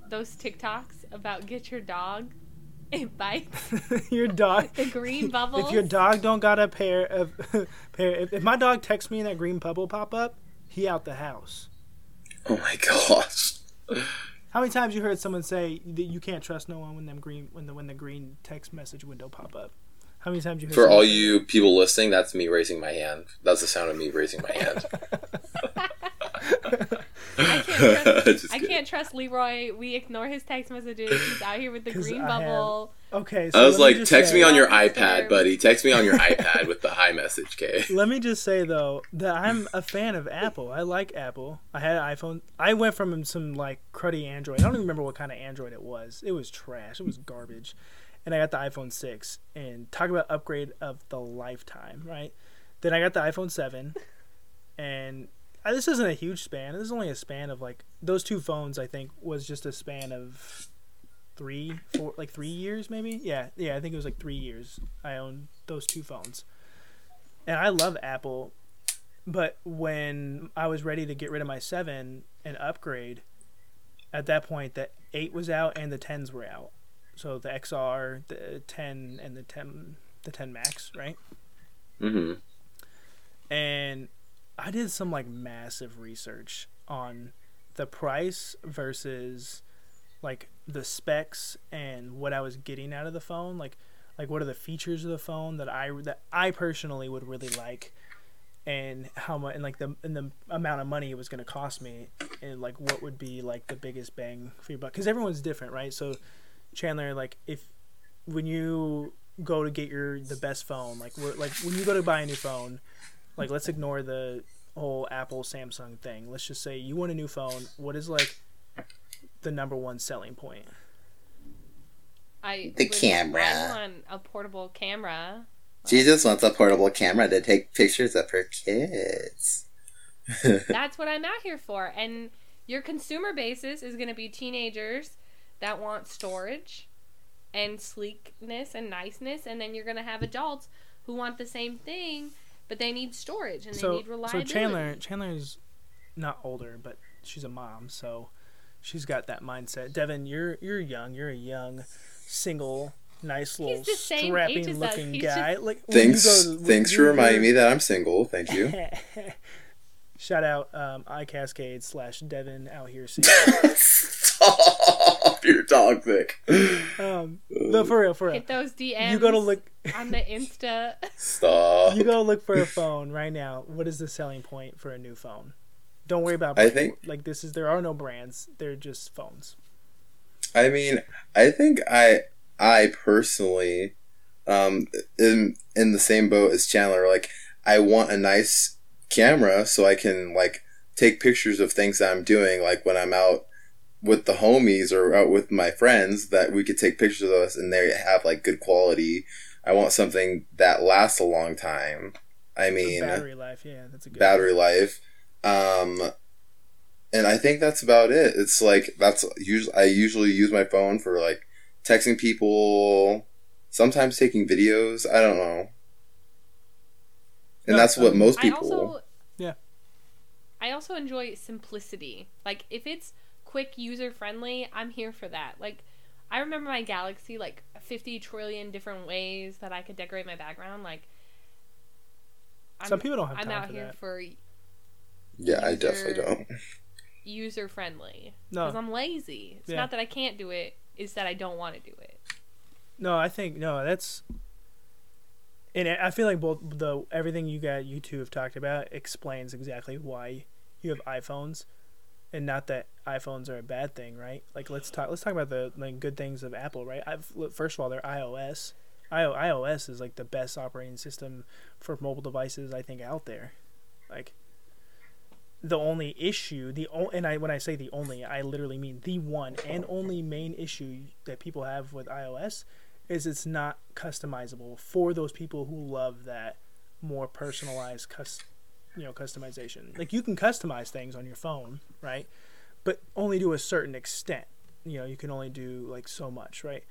Those TikToks about get your dog, it bites. your dog. The green bubble. If your dog don't got a pair of pair, if, if my dog texts me and that green bubble pop up, he out the house. Oh my gosh. How many times you heard someone say that you can't trust no one when them green when the when the green text message window pop up? How many times you heard For all say you people listening, that's me raising my hand. That's the sound of me raising my hand. I can't trust. I can't trust Leroy. We ignore his text messages. He's out here with the green I have- bubble. Okay, so I was like, text say- me on your iPad, disturbed. buddy. Text me on your iPad with the iMessage, Kay. Let me just say though that I'm a fan of Apple. I like Apple. I had an iPhone. I went from some like cruddy Android. I don't even remember what kind of Android it was. It was trash. It was garbage. And I got the iPhone six. And talk about upgrade of the lifetime, right? Then I got the iPhone seven, and this isn't a huge span. This is only a span of like those two phones. I think was just a span of three, four, like three years maybe. Yeah, yeah. I think it was like three years. I owned those two phones and I love Apple, but when I was ready to get rid of my seven and upgrade, at that point the eight was out and the tens were out. So the XR, the ten, and the ten, the ten Max, right? hmm And I did some like massive research on the price versus like the specs and what I was getting out of the phone. Like, like what are the features of the phone that I that I personally would really like, and how much and like the and the amount of money it was going to cost me, and like what would be like the biggest bang for your buck? Because everyone's different, right? So, Chandler, like if when you go to get your the best phone, like we're, like when you go to buy a new phone, like let's ignore the whole Apple Samsung thing. Let's just say you want a new phone. What is like the number one selling point? I The camera. I want a portable camera. She just wants a portable camera to take pictures of her kids. That's what I'm out here for. And your consumer basis is going to be teenagers that want storage and sleekness and niceness, and then you're going to have adults who want the same thing, but they need storage and they So need so reliability. Chandler Chandler's not older, but she's a mom, so she's got that mindset. Devin, you're you're young. You're a young, single, nice little the same age strapping as us. looking He's guy. just- Like Thanks, go thanks for go- reminding me that I'm single. Thank you. Shout out um, iCascade slash Devin out here. Seeing. Stop! You're toxic. um, no, for real, for real. Hit those DMs. You gotta look. on the Insta. Stop. You gotta look for a phone right now. What is the selling point for a new phone? Don't worry about. I think- like this is there are no brands. They're just phones. I mean, I think I I personally um in in the same boat as Chandler like I want a nice camera so I can like take pictures of things that I'm doing like when I'm out with the homies or out with my friends that we could take pictures of us and they have like good quality. I want something that lasts a long time. I mean, battery life, yeah, that's a good. battery life. Um, and I think that's about it. It's like that's usually I usually use my phone for like texting people, sometimes taking videos. I don't know, and No, that's what um, most I people. also Yeah. I also enjoy simplicity. Like if it's quick user friendly, I'm here for that. Like I remember my Galaxy like 50 trillion different ways that I could decorate my background like I'm, Some people don't have I'm out for here that. for yeah, I definitely don't. user friendly No. because I'm lazy. It's Yeah. not that I can't do it; it's that I don't want to do it. No, I think no. That's, and I feel like both the everything you got you two have talked about explains exactly why you have iPhones, and not that iPhones are a bad thing, right? Like let's talk let's talk about the like good things of Apple, right? I've first of all, their iOS, I, iOS is like the best operating system for mobile devices I think out there, like. The only issue, the o- and I when I say the only, I literally mean the one and only main issue that people have with iOS is it's not customizable for those people who love that more personalized cus- you know customization. Like you can customize things on your phone right? But only to a certain extent. You know you can only do like so much right?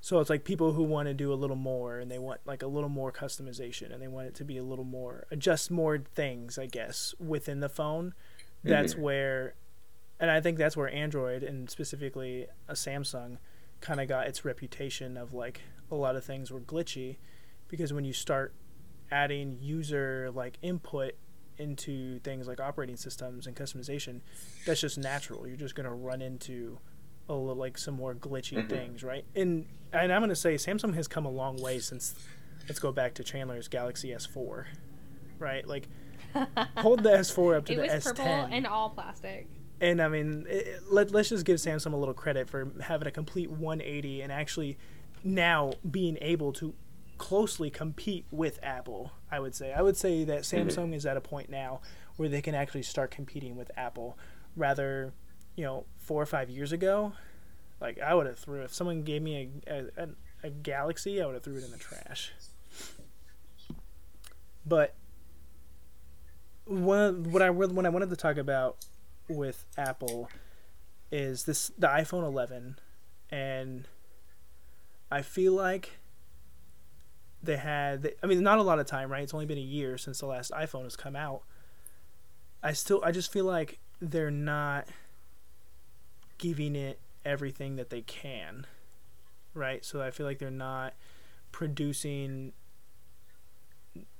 So it's like people who want to do a little more and they want like a little more customization and they want it to be a little more adjust more things, I guess, within the phone. Mm-hmm. That's where and I think that's where Android and specifically a Samsung kind of got its reputation of like a lot of things were glitchy because when you start adding user like input into things like operating systems and customization, that's just natural. You're just gonna run into a little like some more glitchy mm-hmm. things, right? And and I'm gonna say Samsung has come a long way since let's go back to Chandler's Galaxy S4, right? Like hold the S4 up to It the was S10 purple and all plastic. and I mean, it, let, let's just give Samsung a little credit for having a complete 180 and actually now being able to closely compete with Apple. I would say. I would say that mm-hmm. Samsung is at a point now where they can actually start competing with Apple. Rather, you know, four or five years ago, like I would have threw if someone gave me a a, a, a Galaxy, I would have threw it in the trash. But one what I what I wanted to talk about with Apple is this the iPhone 11 and I feel like they had I mean not a lot of time right it's only been a year since the last iPhone has come out I still I just feel like they're not giving it everything that they can right so I feel like they're not producing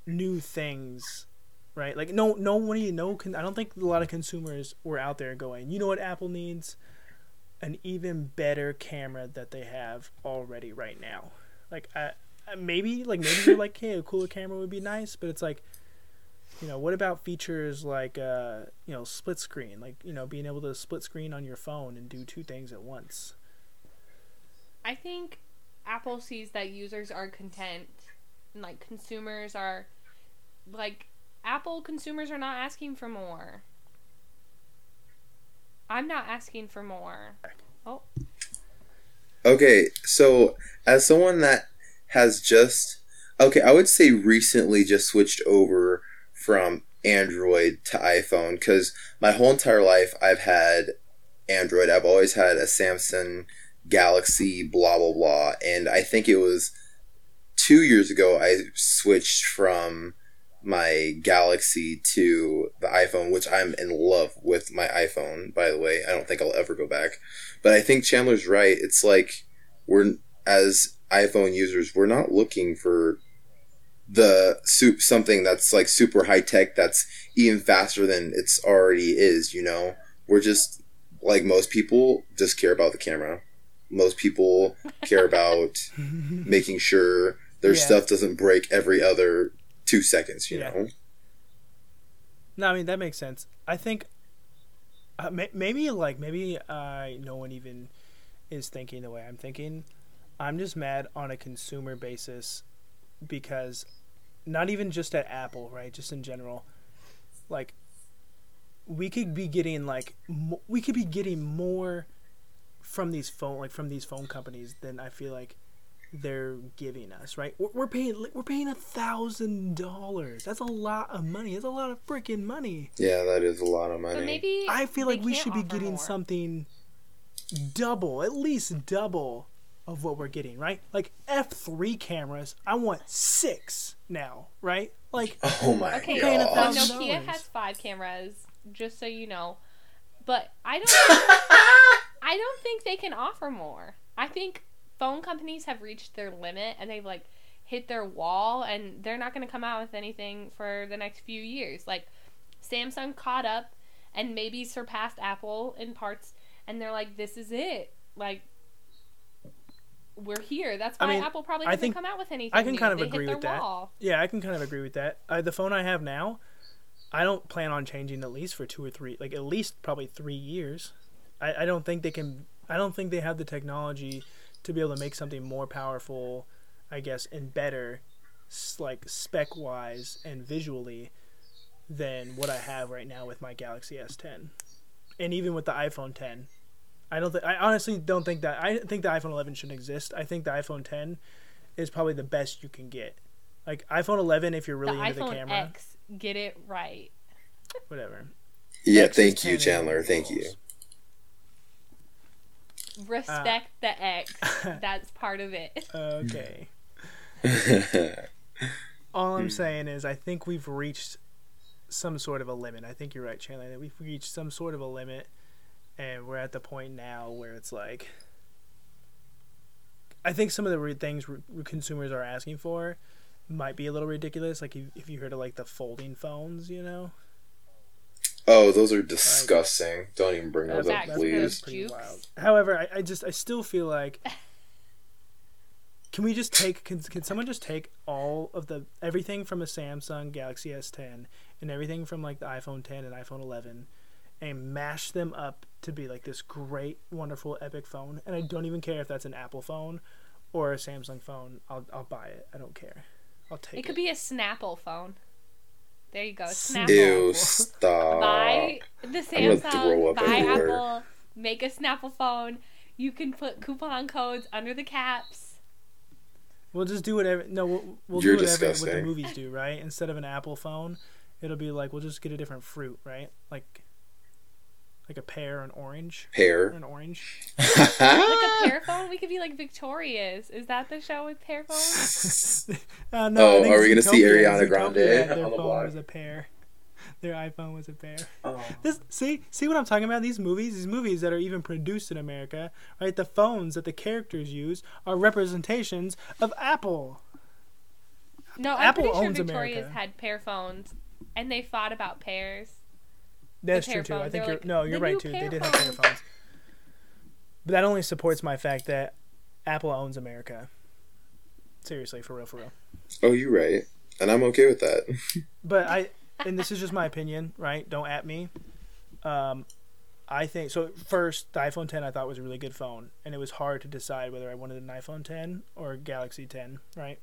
new things right? Like no, no one, no. Con- I don't think a lot of consumers were out there going, you know what Apple needs, an even better camera that they have already right now. Like I- maybe, like maybe you're like, hey, a cooler camera would be nice, but it's like, you know, what about features like, uh, you know, split screen, like you know, being able to split screen on your phone and do two things at once. I think Apple sees that users are content and like consumers are like Apple consumers are not asking for more. I'm not asking for more. Oh, Okay, so as someone that has just okay, I would say recently just switched over from Android to iPhone because my whole entire life I've had Android. I've always had a Samsung Galaxy, blah blah blah, and I think it was two years ago I switched from my Galaxy to the iPhone, which I'm in love with my iPhone. By the way, I don't think I'll ever go back. But I think Chandler's right. It's like we're as iPhone users, we're not looking for the soup something that's like super high tech that's even faster than it's already is. You know, we're just like most people just care about the camera. Most people care about making sure their Yeah. stuff doesn't break every other two seconds. You Yeah. know. No, I mean that makes sense. I think uh, may- maybe like maybe uh, no one even is thinking the way I'm thinking. I'm just mad on a consumer basis because not even just at Apple, right? Just in general, like we could be getting like mo- we could be getting more from these phone like from these phone companies than I feel like they're giving us, right? We're, we're paying we're paying a thousand dollars. That's a lot of money. That's a lot of freaking money. Yeah, that is a lot of money. but maybe I feel like we should be getting more. something double, at least double of what we're getting, right? Like F3 cameras, I want six now, right? Like oh my Okay, paying a so Nokia has five cameras, just so you know. But I don't I don't think they can offer more. I think phone companies have reached their limit and they've like hit their wall and they're not going to come out with anything for the next few years. Like Samsung caught up and maybe surpassed Apple in parts and they're like this is it. Like we're here. That's I why mean, Apple probably I doesn't come out with anything. I can new. kind of They agree with that. wall. Yeah, I can kind of agree with that. Uh, the phone I have now, I don't plan on changing at least for two or three, like at least probably three years. I, I don't think they can. I don't think they have the technology to be able to make something more powerful, I guess, and better, like spec wise and visually, than what I have right now with my Galaxy S10, and even with the iPhone 10. I don't. Th- I honestly don't think that. I think the iPhone 11 shouldn't exist. I think the iPhone 10 is probably the best you can get. Like iPhone 11, if you're really the into the camera, X, get it right. whatever. Yeah, X thank you, Chandler. Thank you. rules. Respect the X. That's part of it. Okay. All I'm hmm. saying is, I think we've reached some sort of a limit. I think you're right, Chandler. That we've reached some sort of a limit, and we're at the point now where it's like, I think some of the re- things re- consumers are asking for might be a little ridiculous. Like if, if you heard of like the folding phones, you know, oh, those are disgusting. Don't even bring those That's up, good. please. pretty Jukes. wild. However, I, I just I still feel like can we just take can, can someone just take all of the everything from a Samsung Galaxy S10 and everything from like the iPhone 10 and iPhone 11 and mash them up to be like this great wonderful epic phone and I don't even care if that's an Apple phone or a Samsung phone. I'll I'll buy it. I don't care. I'll take It it. could be a Snapple phone. There you go. Snapple. Ew, stop. Buy the I'm gonna throw Samsung, buy everywhere. Apple, make a Snapple phone. You can put coupon codes under the caps. We'll just do whatever. No, we'll, we'll You're do whatever what the movies do, right? Instead of an Apple phone, it'll be like we'll just get a different fruit, right? Like, like a pear, or an orange, Pear. an orange. Like a pear phone, we could be like Victorious. Is that the show with pear phones? Uh, Oh, I think are we gonna see Ariana Grande had Their on the phone block? was a pear. Their iPhone was a pear. Oh. This see see what I'm talking about? These movies, these movies that are even produced in America, right? The phones that the characters use are representations of Apple. No, I'm Apple pretty sure owns Victorious America. had pear phones, and they fought about pears. That's true too. I think you're like, no, you're right too. They did have pear phones. phones. But that only supports my fact that Apple owns America. Seriously, for real, for real. Oh, you're right. And I'm okay with that. But I, and this is just my opinion, right? Don't at me. Um, I think so. First, the iPhone 10 I thought was a really good phone, and it was hard to decide whether I wanted an iPhone 10 or a Galaxy 10, right?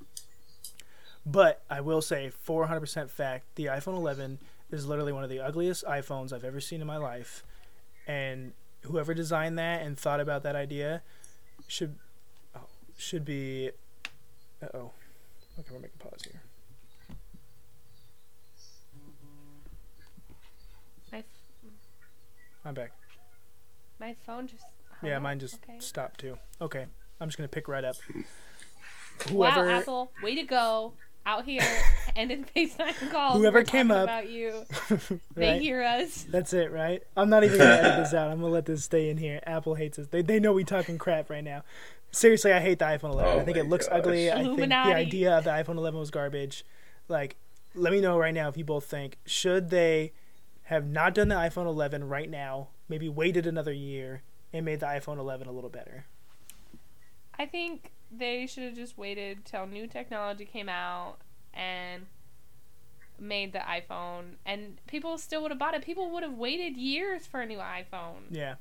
But I will say, 400% fact, the iPhone 11 is literally one of the ugliest iPhones I've ever seen in my life, and whoever designed that and thought about that idea should oh, should be. Uh oh. Okay, we're making pause here. My I'm back. my phone just. hung Yeah, mine just Okay. stopped too. Okay, I'm just gonna pick right up. Wow, Apple, way to go! Out here and in FaceTime calls. Whoever came talking up- about you. They right? hear us. That's it, right? I'm not even gonna edit this out. I'm gonna let this stay in here. Apple hates us. They they know we talking crap right now. Seriously, I hate the iPhone 11. Oh I think it looks gosh. ugly. I think the idea of the iPhone 11 was garbage. Like, let me know right now if you both think should they have not done the iPhone 11 right now, maybe waited another year and made the iPhone 11 a little better. I think they should have just waited till new technology came out and made the iPhone, and people still would have bought it. People would have waited years for a new iPhone. Yeah.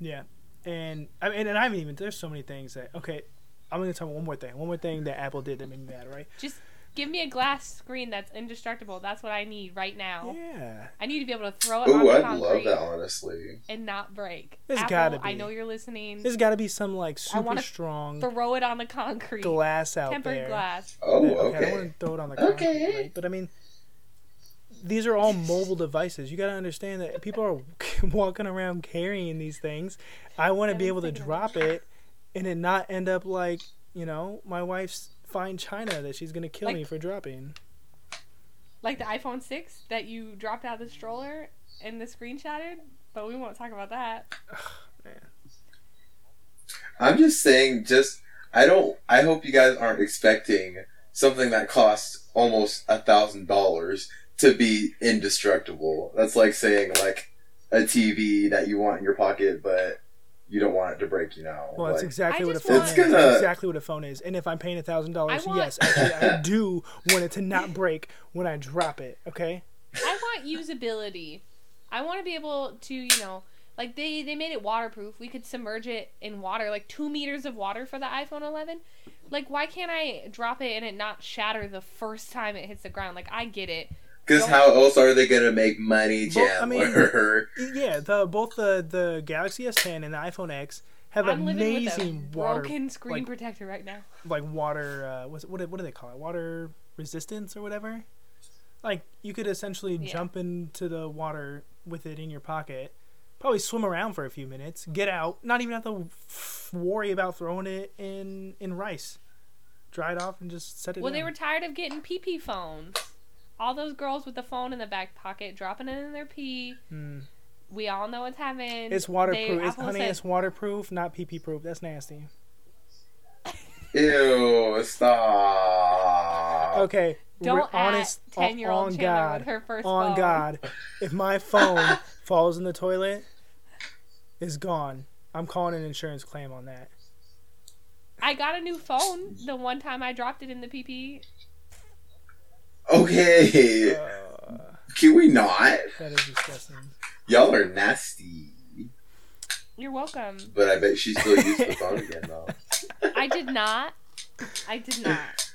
Yeah. And I mean, and I haven't even. There's so many things that. Okay, I'm gonna tell one more thing. One more thing that Apple did that made me mad. Right? Just give me a glass screen that's indestructible. That's what I need right now. Yeah. I need to be able to throw it on Ooh, the I'd love that, honestly. and not break. There's Apple, gotta be. I know you're listening. There's got to be some like super wanna strong throw it on the concrete. glass out Tempered there. glass. Oh, okay. I don't want to throw it on the concrete, Okay. right? But I mean, these are all mobile devices. You got to understand that people are walking around carrying these things. I want to be able to drop it and it not end up like you know my wife's fine china that she's gonna kill Like- me for dropping. Like the iPhone 6 that you dropped out of the stroller and the screen shattered. But we won't talk about that. I'm just saying, just I don't. I hope you guys aren't expecting something that costs almost a thousand dollars to be indestructible. That's like saying like a TV that you want in your pocket, but you don't want it to break. You know, Well, that's Like, exactly what a phone is. Gonna- That's exactly what a phone is. And if I'm paying a thousand dollars, yes, actually, I do want it to not break when I drop it. Okay. I want usability. I want to be able to, you know, like they they made it waterproof. We could submerge it in water, like two meters of water for the iPhone 11. Like, why can't I drop it and it not shatter the first time it hits the ground? Like, I get it. Because how else are they gonna make money, Well, I mean- Yeah, the both the the Galaxy S10 and the iPhone X have I'm living with a amazing water broken screen like- protector right now. like water uh what's, what do- what do they call it water resistance or whatever like you could essentially Yeah. jump into the water with it in your pocket probably swim around for a few minutes, get out, not even have to f- worry about throwing it in in rice. Dry it off and just set it. Well, they were tired of getting pee-pee phones. All those girls with the phone in the back pocket, dropping it in their pee. Mm. We all know what's happening. It's waterproof. They- it's, Apple honey, said- it's waterproof, not pee pee proof. That's nasty. Ew, stop. Okay, Don't we're honest. on- ten-year-old on Chandler God, with her first on phone. God, if my phone falls in the toilet, it's gone. I'm calling an insurance claim on that. I got a new phone the one time I dropped it in the PP. Okay, Uh, can we not? that is disgusting. Y'all are nasty. You're welcome. But I bet she still used to the phone again though. I did not. I did not.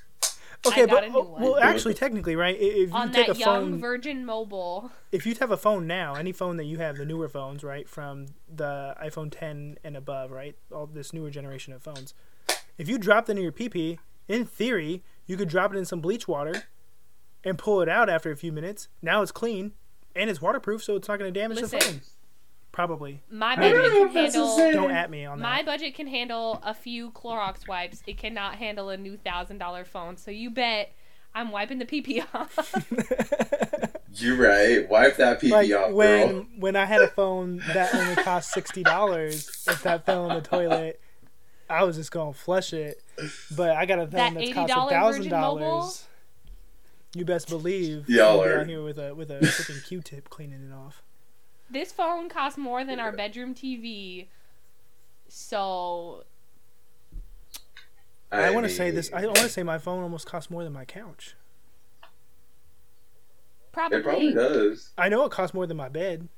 Okay, got but a new oh, one. well, actually, technically, right? If you On take that a young phone, Virgin Mobile. if you have a phone now, any phone that you have, the newer phones, right, from the iPhone 10 and above, right, all this newer generation of phones, if you dropped it in your PP, in theory, you could drop it in some bleach water and pull it out after a few minutes. Now it's clean and it's waterproof, so it's not going to damage the phone. Probably. My budget can handle. Don't at me on that. My budget can handle a few Clorox wipes. It cannot handle a new thousand dollar phone. So you bet I'm wiping the PP off. You're right. Wipe that pee like off, when girl. when I had a phone that only cost sixty dollars, if that fell in the toilet, I was just gonna flush it. But I got a phone That that's cost a $80 thousand Virgin Mobile? dollars. You best believe Y'all I'll are- out here with a with a freaking Q-tip cleaning it off. this phone costs more than our bedroom TV. So I, want to say this. I want to say my phone almost costs more than my couch. probably, It probably does. I know it costs more than my bed.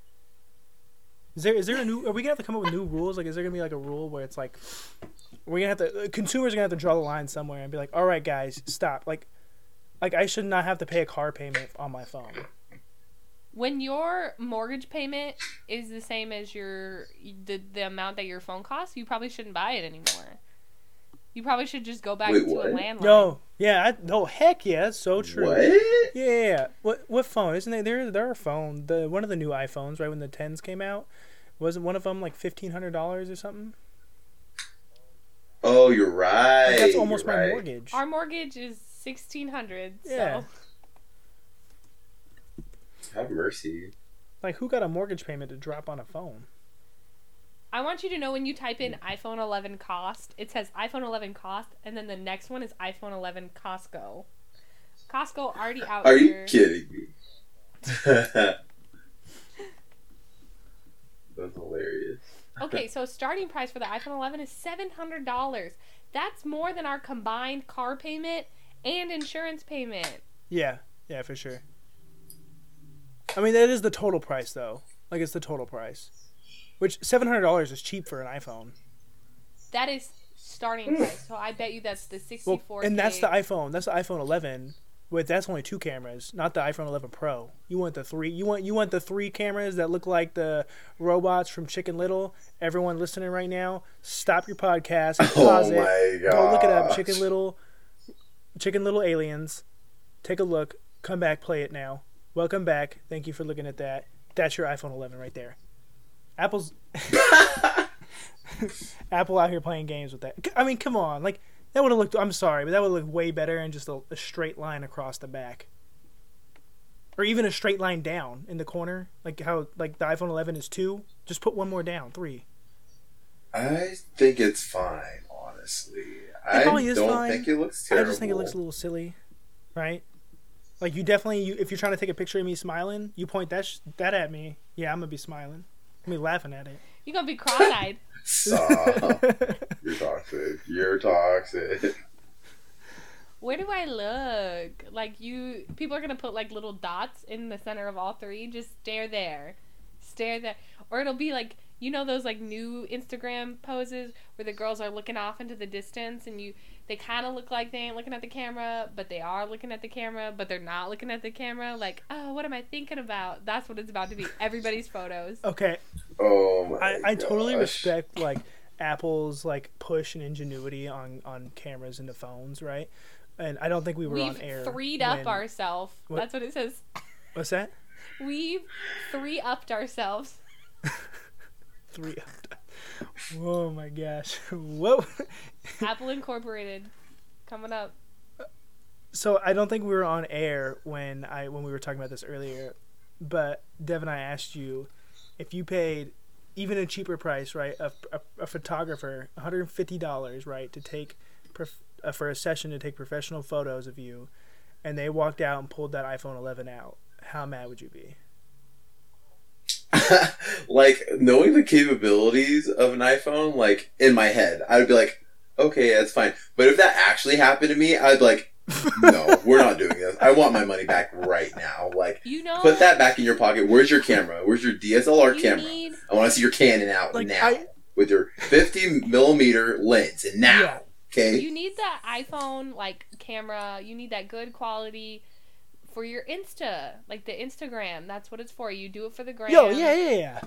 Is there is there a new? Are we gonna have to come up with new rules? Like, is there gonna be like a rule where it's like we're gonna have to uh, consumers are gonna have to draw the line somewhere and be like, all right, guys, stop. Like, like I should not have to pay a car payment on my phone. when your mortgage payment is the same as your the, the amount that your phone costs, you probably shouldn't buy it anymore. You probably should just go back Wait, to a landline. No, yeah, I, no, heck yeah, that's so true. What? Yeah, yeah, yeah. What what phone? Isn't there there there are phone the one of the new iPhones right when the tens came out? Wasn't one of them like fifteen hundred dollars or something? Oh, you're right. Like, that's almost you're my right. mortgage. Our mortgage is sixteen hundred. Yeah. So Have mercy. Like, who got a mortgage payment to drop on a phone? I want you to know when you type in iPhone 11 cost, it says iPhone 11 cost, and then the next one is iPhone 11 Costco. Costco already out Are here. you kidding me? That's hilarious. Okay, so starting price for the iPhone 11 is seven hundred dollars. That's more than our combined car payment and insurance payment. Yeah, yeah, for sure. I mean, that is the total price, though. Like, it's the total price. Which seven hundred dollars is cheap for an iPhone. That is starting hmm. price. So I bet you that's the Well, sixty-four. and that's the iPhone. That's the iPhone 11. With that's only two cameras, not the iPhone 11 Pro. You want the three. You want you want the three cameras that look like the robots from Chicken Little. Everyone listening right now, stop your podcast, pause oh it, my god. go look it up. Chicken Little, Chicken Little aliens. Take a look. Come back. Play it now. Welcome back. Thank you for looking at that. That's your iPhone 11 right there. Apple's Apple out here playing games with that. I mean, come on, like that would have looked. I'm sorry, but that would look way better in just a, a straight line across the back, or even a straight line down in the corner, like how like the iPhone 11 is two. Just put one more down, three. I think it's fine, honestly. I probably is don't fine. think it looks terrible. I just think it looks a little silly, right? Like you definitely, you, if you're trying to take a picture of me smiling, you point that sh- that at me. Yeah, I'm gonna be smiling. I'm gonna be laughing at it. You're gonna be cross-eyed. Stop. You're toxic. You're toxic. Where do I look? Like you, people are gonna put like little dots in the center of all three. Just stare there, stare there, or it'll be like you know those like new Instagram poses where the girls are looking off into the distance and you they kind of look like they ain't looking at the camera, but they are looking at the camera, but they're not looking at the camera. Like, oh, what am I thinking about? That's what it's about to be. Everybody's photos. Okay, Oh my I, I totally respect like Apple's like push and ingenuity on on cameras into phones, right? And I don't think we were We've on air. threed up when- ourselves. That's what it says. What's that? We've three upped ourselves. three. Oh my gosh. Whoa. Apple Incorporated coming up. So I don't think we were on air when I when we were talking about this earlier, but Dev and I asked you if you paid even a cheaper price, right, a, a, a photographer, one hundred and fifty dollars, right, to take prof- uh, for a session to take professional photos of you, and they walked out and pulled that iPhone 11 out. How mad would you be? like knowing the capabilities of an iPhone, like in my head, I would be like, okay, that's fine. But if that actually happened to me, I'd be like, no, we're not doing this. I want my money back right now. Like, You know, put that back in your pocket. Where's your camera? Where's your DSLR you camera? need I want to see your Canon out Like now I, with your 50 millimeter lens. And now, Yeah. okay? you need that iPhone like camera. You need that good quality for your Insta, like the Instagram. That's what it's for. You do it for the gram. yo, yeah, yeah, yeah.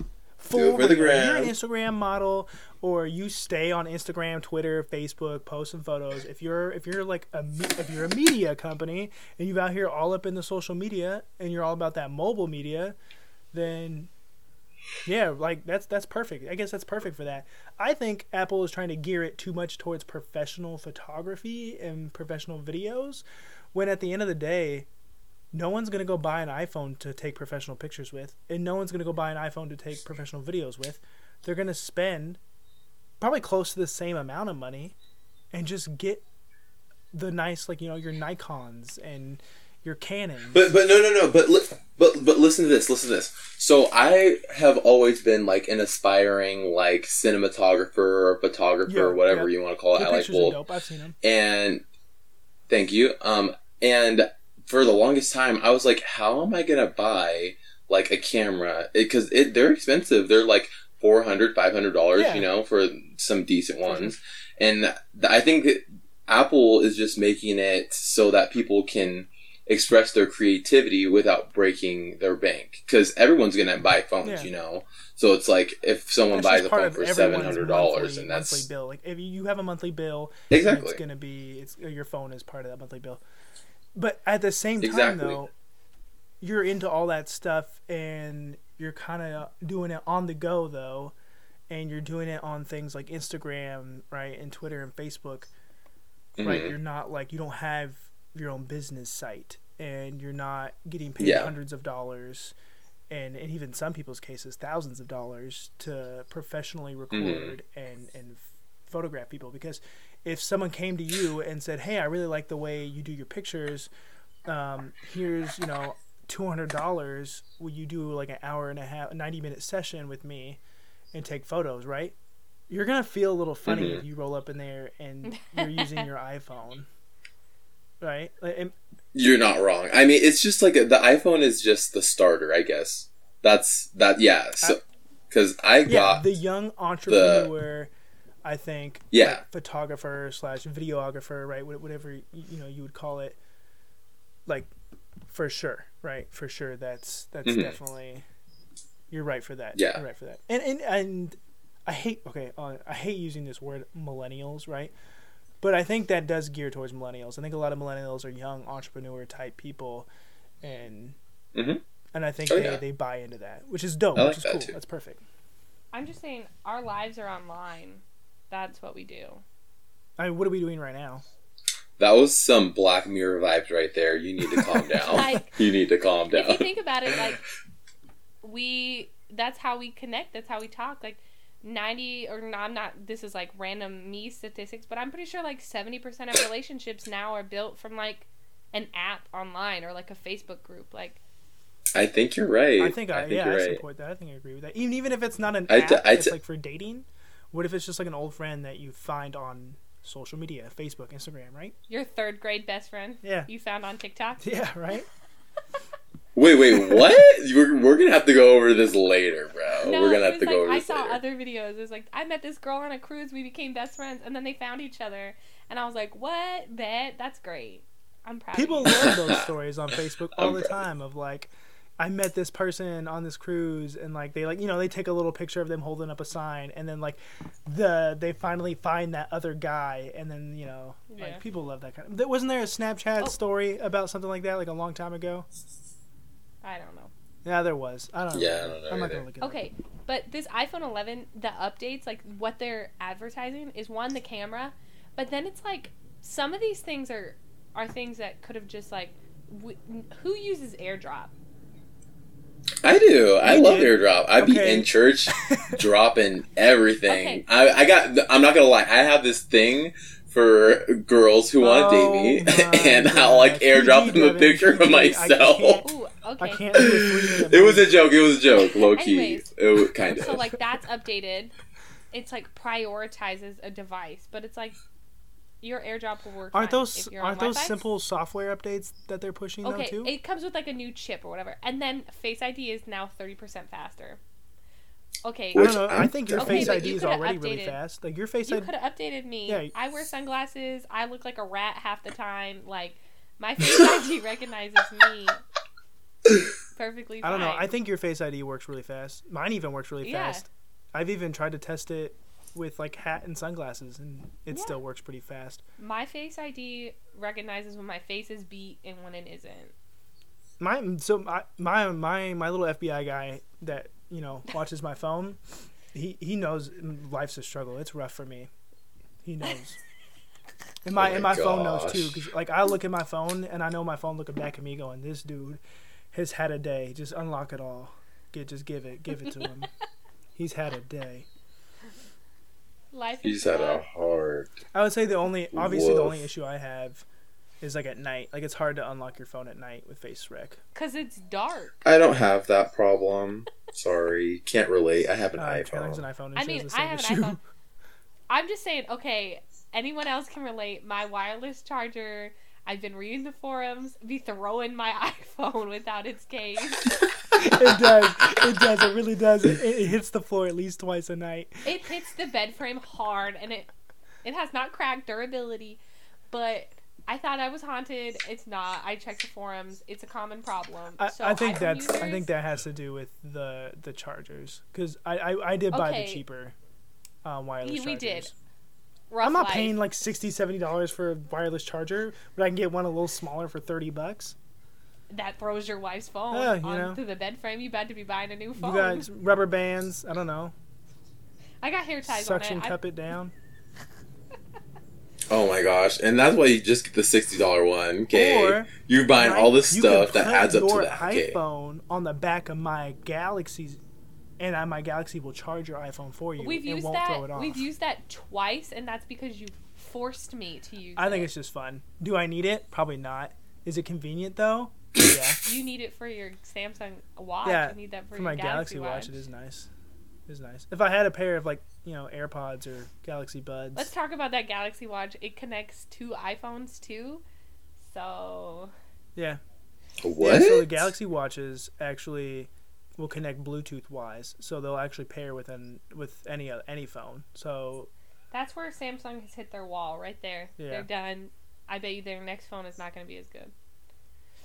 Full for the real. You're an. Instagram model, or you stay on Instagram, Twitter, Facebook, posting photos. If you're if you're like a if you're a media company and you're out here all up in the social media and you're all about that mobile media, then yeah, like that's that's perfect. I guess that's perfect for that. I think Apple is trying to gear it too much towards professional photography and professional videos, when at the end of the day, no one's gonna go buy an iPhone to take professional pictures with, and no one's gonna go buy an iPhone to take professional videos with. They're gonna spend probably close to the same amount of money, and just get the nice like you know your Nikon's and your Canons. But but no no no but li- but but listen to this listen to this. So I have always been like an aspiring like cinematographer or photographer Yeah, or whatever yeah. you want to call it. the I like both. dope. I've seen them. And thank you. Um and for the longest time I was like, how am I gonna buy like a camera? Because it, they're expensive. They're like 400 500 dollars Yeah. you know for some decent ones and th- i think that apple is just making it so that people can express their creativity without breaking their bank because everyone's gonna buy phones Yeah. you know so it's like if someone That's buys a phone for seven hundred dollars and that's monthly bill. Like if you have a monthly bill, exactly it's gonna be it's your phone is part of that monthly bill. But at the same time, Exactly. though, you're into all that stuff and you're kind of doing it on the go though, and you're doing it on things like Instagram, right, and Twitter and Facebook, right. Mhm. You're not like you don't have your own business site, and you're not getting paid Yeah. hundreds of dollars. And, and even some people's cases, thousands of dollars to professionally record and, and photograph people. Because if someone came to you and said, "Hey, I really like the way you do your pictures. Um, here's you know two hundred dollars. Will you do like an hour and a half, ninety minute session with me, and take photos?" Right? You're gonna feel a little funny Mhm. if you roll up in there and you're using your iPhone, right? Like, and- you're not wrong i mean it's just like the iphone is just the starter i guess that's that yeah so because i yeah, got the young entrepreneur. I think, Yeah. like, photographer slash videographer, right? wh- Whatever you know you would call it, like for sure, right? For sure, that's that's Mhm. definitely you're right for that. Yeah. you're right for that. And and and I hate okay, uh, I hate using this word millennials, right? But I think that does gear towards millennials. I think a lot of millennials are young entrepreneur type people, and Mhm. and I think Oh, they, yeah. they buy into that, which is dope, I like which is that, cool. too. That's perfect. I'm just saying, our lives are online. That's what we do. I mean, what are we doing right now? that was some black mirror vibes right there you need to calm down Like- you need to calm down. If you down think about it, like we, that's how we connect. That's how we talk. Like ninety or no, I'm not. This is like random me statistics, but I'm pretty sure like seventy percent of relationships now are built from like an app online or like a Facebook group. Like I think you're right. I think I, yeah, you're I right. support that. I think I agree with that. Even even if it's not an I app, t- I it's like for dating. What if it's just like an old friend that you find on social media, Facebook, Instagram, right? your third grade best friend Yeah, you found on TikTok. yeah, right. Wait, wait, what? we're, we're gonna have to go over this later, bro. No, we're gonna have was to go like, over I this saw later. other videos. It was like I met this girl on a cruise. We became best friends, and then they found each other. And I was like, "What? Bet that's great. I'm proud." People of you. love those stories on Facebook all I'm the proud. time of like. I met this person on this cruise, and like they like you know they take a little picture of them holding up a sign, and then like the they finally find that other guy, and then you know Yeah. like people love that kind of. There- Wasn't there a Snapchat Oh. story about something like that like a long time ago? I don't know. Yeah, there was. I don't know. Yeah, I don't know I'm not gonna look at it. Okay, but this iPhone 11, the updates, like what they're advertising, is one the camera, but then it's like some of these things are are things that could have just like w- who uses AirDrop? I do. I You love airdrop. I be Okay. in church dropping everything. Okay. I, I got. I'm not gonna lie. I have this thing for girls who want to Oh date me, oh my and I'll like airdrop them a picture of myself. can't- Ooh, I okay. can't do a three minute. It was a joke. It was a joke. Low key. Anyways. It kind of. So like that's updated. It's like prioritizes a device, but it's like your AirDrop will work. Aren't fine those if you're on aren't those Wi-Fi. simple software updates that they're pushing Okay, though too? it comes with like a new chip or whatever, and then Face ID is now thirty percent faster. Okay, I Which don't know. I think your Okay, Face but ID you is coulda already really updated- fast. Like your Face you ID. could have updated me. Yeah. I wear sunglasses. I look like a rat half the time. Like my Face ID recognizes me perfectly. Fine. I don't know. I think your Face ID works really fast. Mine even works really Yeah. fast. I've even tried to test it with like hat and sunglasses, and it Yeah. still works pretty fast. my Face ID recognizes when my face is beat and when it isn't. My so my my my, my little FBI guy that you know watches my phone. He he knows life's a struggle. It's rough for me. He knows. And my, Oh my and my phone knows too, because like I look at my phone and I know my phone looking back at me, going, "This dude has had a day. Just unlock it all. Get just give it, give it to him. He's had a day." Life is He's had a hard. I would say the only, obviously, the only issue I have is like at night. Like it's hard to unlock your phone at night with Face Rec. Cause it's dark. I don't have that problem. Sorry, can't relate. I have an Uh, Taylor's an iPhone. iPhone. I mean, has the I same have an iPhone. I'm just saying, okay, anyone else can relate. My wireless charger, I've been reading the forums, be throwing my iPhone without its case. it does. It does. It really does. It, it hits the floor at least twice a night. it hits the bed frame hard and it it has not cracked durability, but I thought I was haunted. It's not. I checked the forums. It's a common problem. I, so I think that's. I think that has to do with the the chargers because I, I I did buy the cheaper uh, wireless chargers. we did. rough I'm not life. paying like 60 70 dollars for a wireless charger, but I can get one a little smaller for thirty bucks. That throws your wife's phone Yeah, you know. onto the bed frame. You about to be buying a new You phone. got rubber bands. I don't know. I got hair ties Suction on it. I- cup it down. Oh my gosh! And that's why you just get the sixty dollar one. Okay, Or you're buying Right? all this stuff that adds up to your that. Okay. iPhone on the back of my Galaxy, and my Galaxy will charge your iPhone for you. We've and used won't that. throw it off. We've used that twice, and that's because you forced me to use. I think it. it's just fun. Do I need it? Probably not. Is it convenient though? Yeah. You need it for your Samsung watch. Yeah, You need that for, For your my Galaxy, Galaxy, watch, it is nice. It is nice. If I had a pair of like you know AirPods or Galaxy Buds, Let's talk about that Galaxy Watch. It connects to iPhones too. So yeah. What? Yeah, so the Galaxy watches actually will connect Bluetooth wise, so they'll actually pair with an with any other, any phone. So that's where Samsung has hit their wall right there. Yeah. They're done. I bet you their next phone is not going to be as good.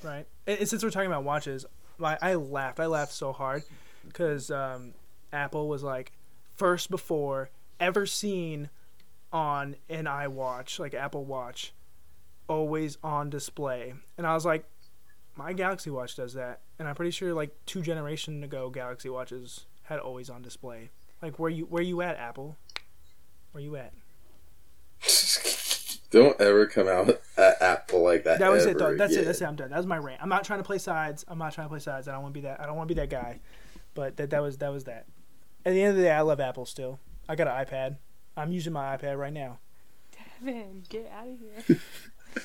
Right, and, since we're talking about watches, I, I laughed. I laughed so hard because um, Apple was like first before ever seen on an iWatch, like Apple Watch, always on display, and I was like, my Galaxy Watch does that, and I'm pretty sure like two generations ago, Galaxy Watches had always on display. Like where you where you at, Apple? Where you at? Don't ever come out at Apple like that. That was it though. That's it. That's it. I'm done. That was my rant. I'm not trying to play sides. I'm not trying to play sides. I don't want to be that. I don't want to be that guy. But that that was that was that. At the end of the day, I love Apple still. I got an iPad. I'm using my iPad right now. Devin, get out of here.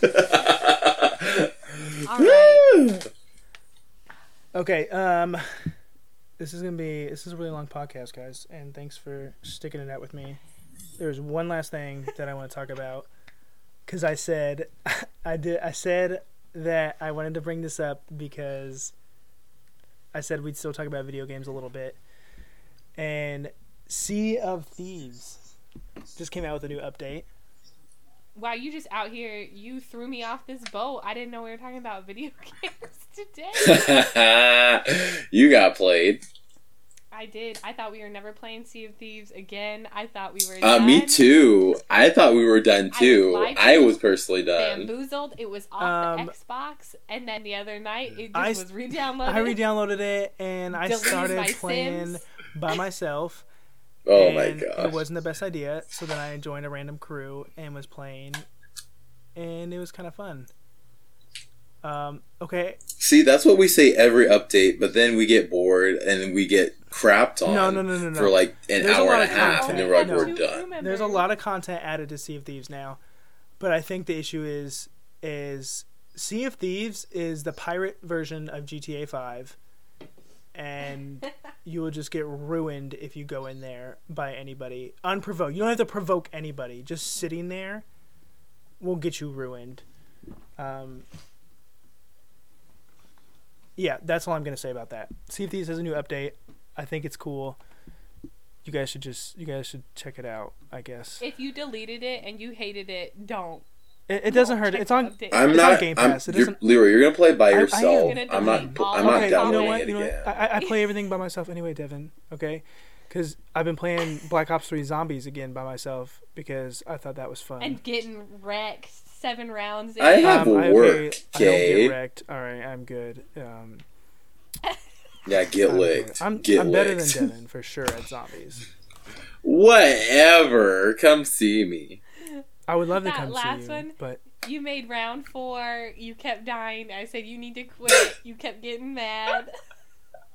All right. Okay. Um, this is gonna be this is a really long podcast, guys, and thanks for sticking it out with me. There's one last thing that I want to talk about because I said I did I said that I wanted to bring this up because I said we'd still talk about video games a little bit, and Sea of Thieves just came out with a new update. Wow, you just out here. You threw me off this boat. I didn't know we were talking about video games today. you got played. I I did. I thought we were never playing Sea of Thieves again. I thought we were. Uh, done. me too. I thought we were done I too. was I was personally done. Bamboozled. It was off Um, the Xbox, and then the other night it just I- was re-downloaded. I re-downloaded it and I Deleted started playing Sims. by myself. Oh my god! It wasn't the best idea, so then I joined a random crew and was playing, and it was kind of fun. Um, okay, See, that's what we say every update, but then we get bored and we get crapped on No, no, no, no, no. for like an There's hour lot and a half, content. and then we're like, No. we're done. there's a lot of content added to Sea of Thieves now, but I think the issue is is Sea of Thieves is the pirate version of GTA Five, and you will just get ruined if you go in there by anybody unprovoked. You don't have to provoke anybody. Just sitting there will get you ruined. Um, yeah, that's all I'm gonna say about that. Sea of Thieves has a new update. I think it's cool. You guys should just you guys should check it out. I guess If you deleted it and you hated it, don't. it, it doesn't hurt. It's on. update. I'm It's on not. Game I'm, It you're, doesn't- Leroy, you're gonna play by I am yourself. gonna I'm not. delete I'm not the okay, you downloading know what? it You know again. what? I, I- I play everything by myself anyway, Devin. Okay, because I've been playing Black Ops Three Zombies again by myself because I thought that was fun. And getting wrecked seven rounds. I in. have Um, I- work, I don't okay? get wrecked. All right, I'm good. Um, Yeah, get I'm licked. good. I'm, get I'm better than Devin for sure at zombies. Whatever. Come see me. I would love to come last see you, one? but You made round four. You kept dying. I said you need to quit. You kept getting mad.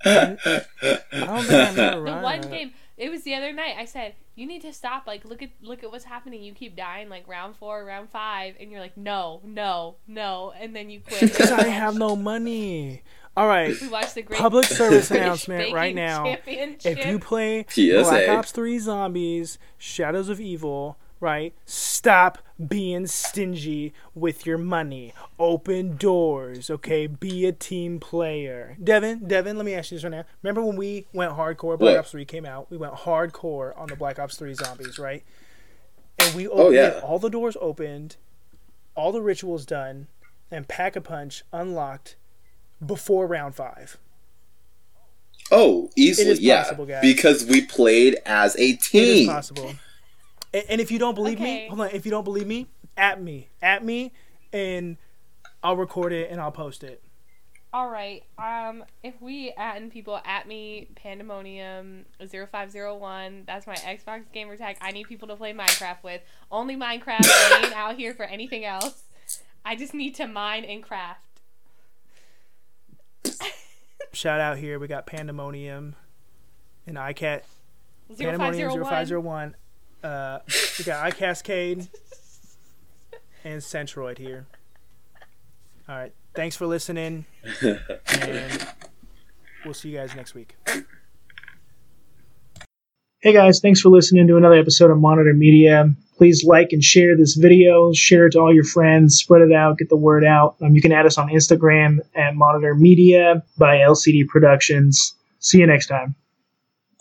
I don't think I'm gonna The run. one it. game. It was the other night. I said you need to stop. Like look at look at what's happening. You keep dying. Like round four, round five, and you're like no, no, no, and then you quit. Because I have no money. All right. We watched the great Public service announcement right now. If you play PSA. Black Ops 3 Zombies, Shadows of Evil, right? Stop being stingy with your money. Open doors, okay? Be a team player. Devin, Devin, let me ask you this right now. Remember when we went hardcore? Black? Ops 3 came out. We went hardcore on the Black Ops 3 Zombies, right? And we Oh, opened yeah. all the doors opened, all the rituals done, and Pack a Punch unlocked before round five. Oh, easily, yeah. possible, guys. Because we played as a It is team. possible. And, and if you don't believe me, hold on. If you don't believe me, at me, at me, and I'll record it and I'll post it. All right. Um, if we add people at me, Pandemonium 0501, that's my Xbox gamer tag. I need people to play Minecraft with. Only Minecraft. I ain't out here for anything else. I just need to mine and craft. Shout out here. We got Pandemonium and iCat. Pandemonium 0501. 0501. Uh, we got iCascade and Centroid here. All right. Thanks for listening. and we'll see you guys next week. Hey guys, thanks for listening to another episode of Monitor Media. Please like and share this video, share it to all your friends, spread it out, get the word out. Um, you can add us on Instagram at Monitor Media by LCD Productions. See you next time.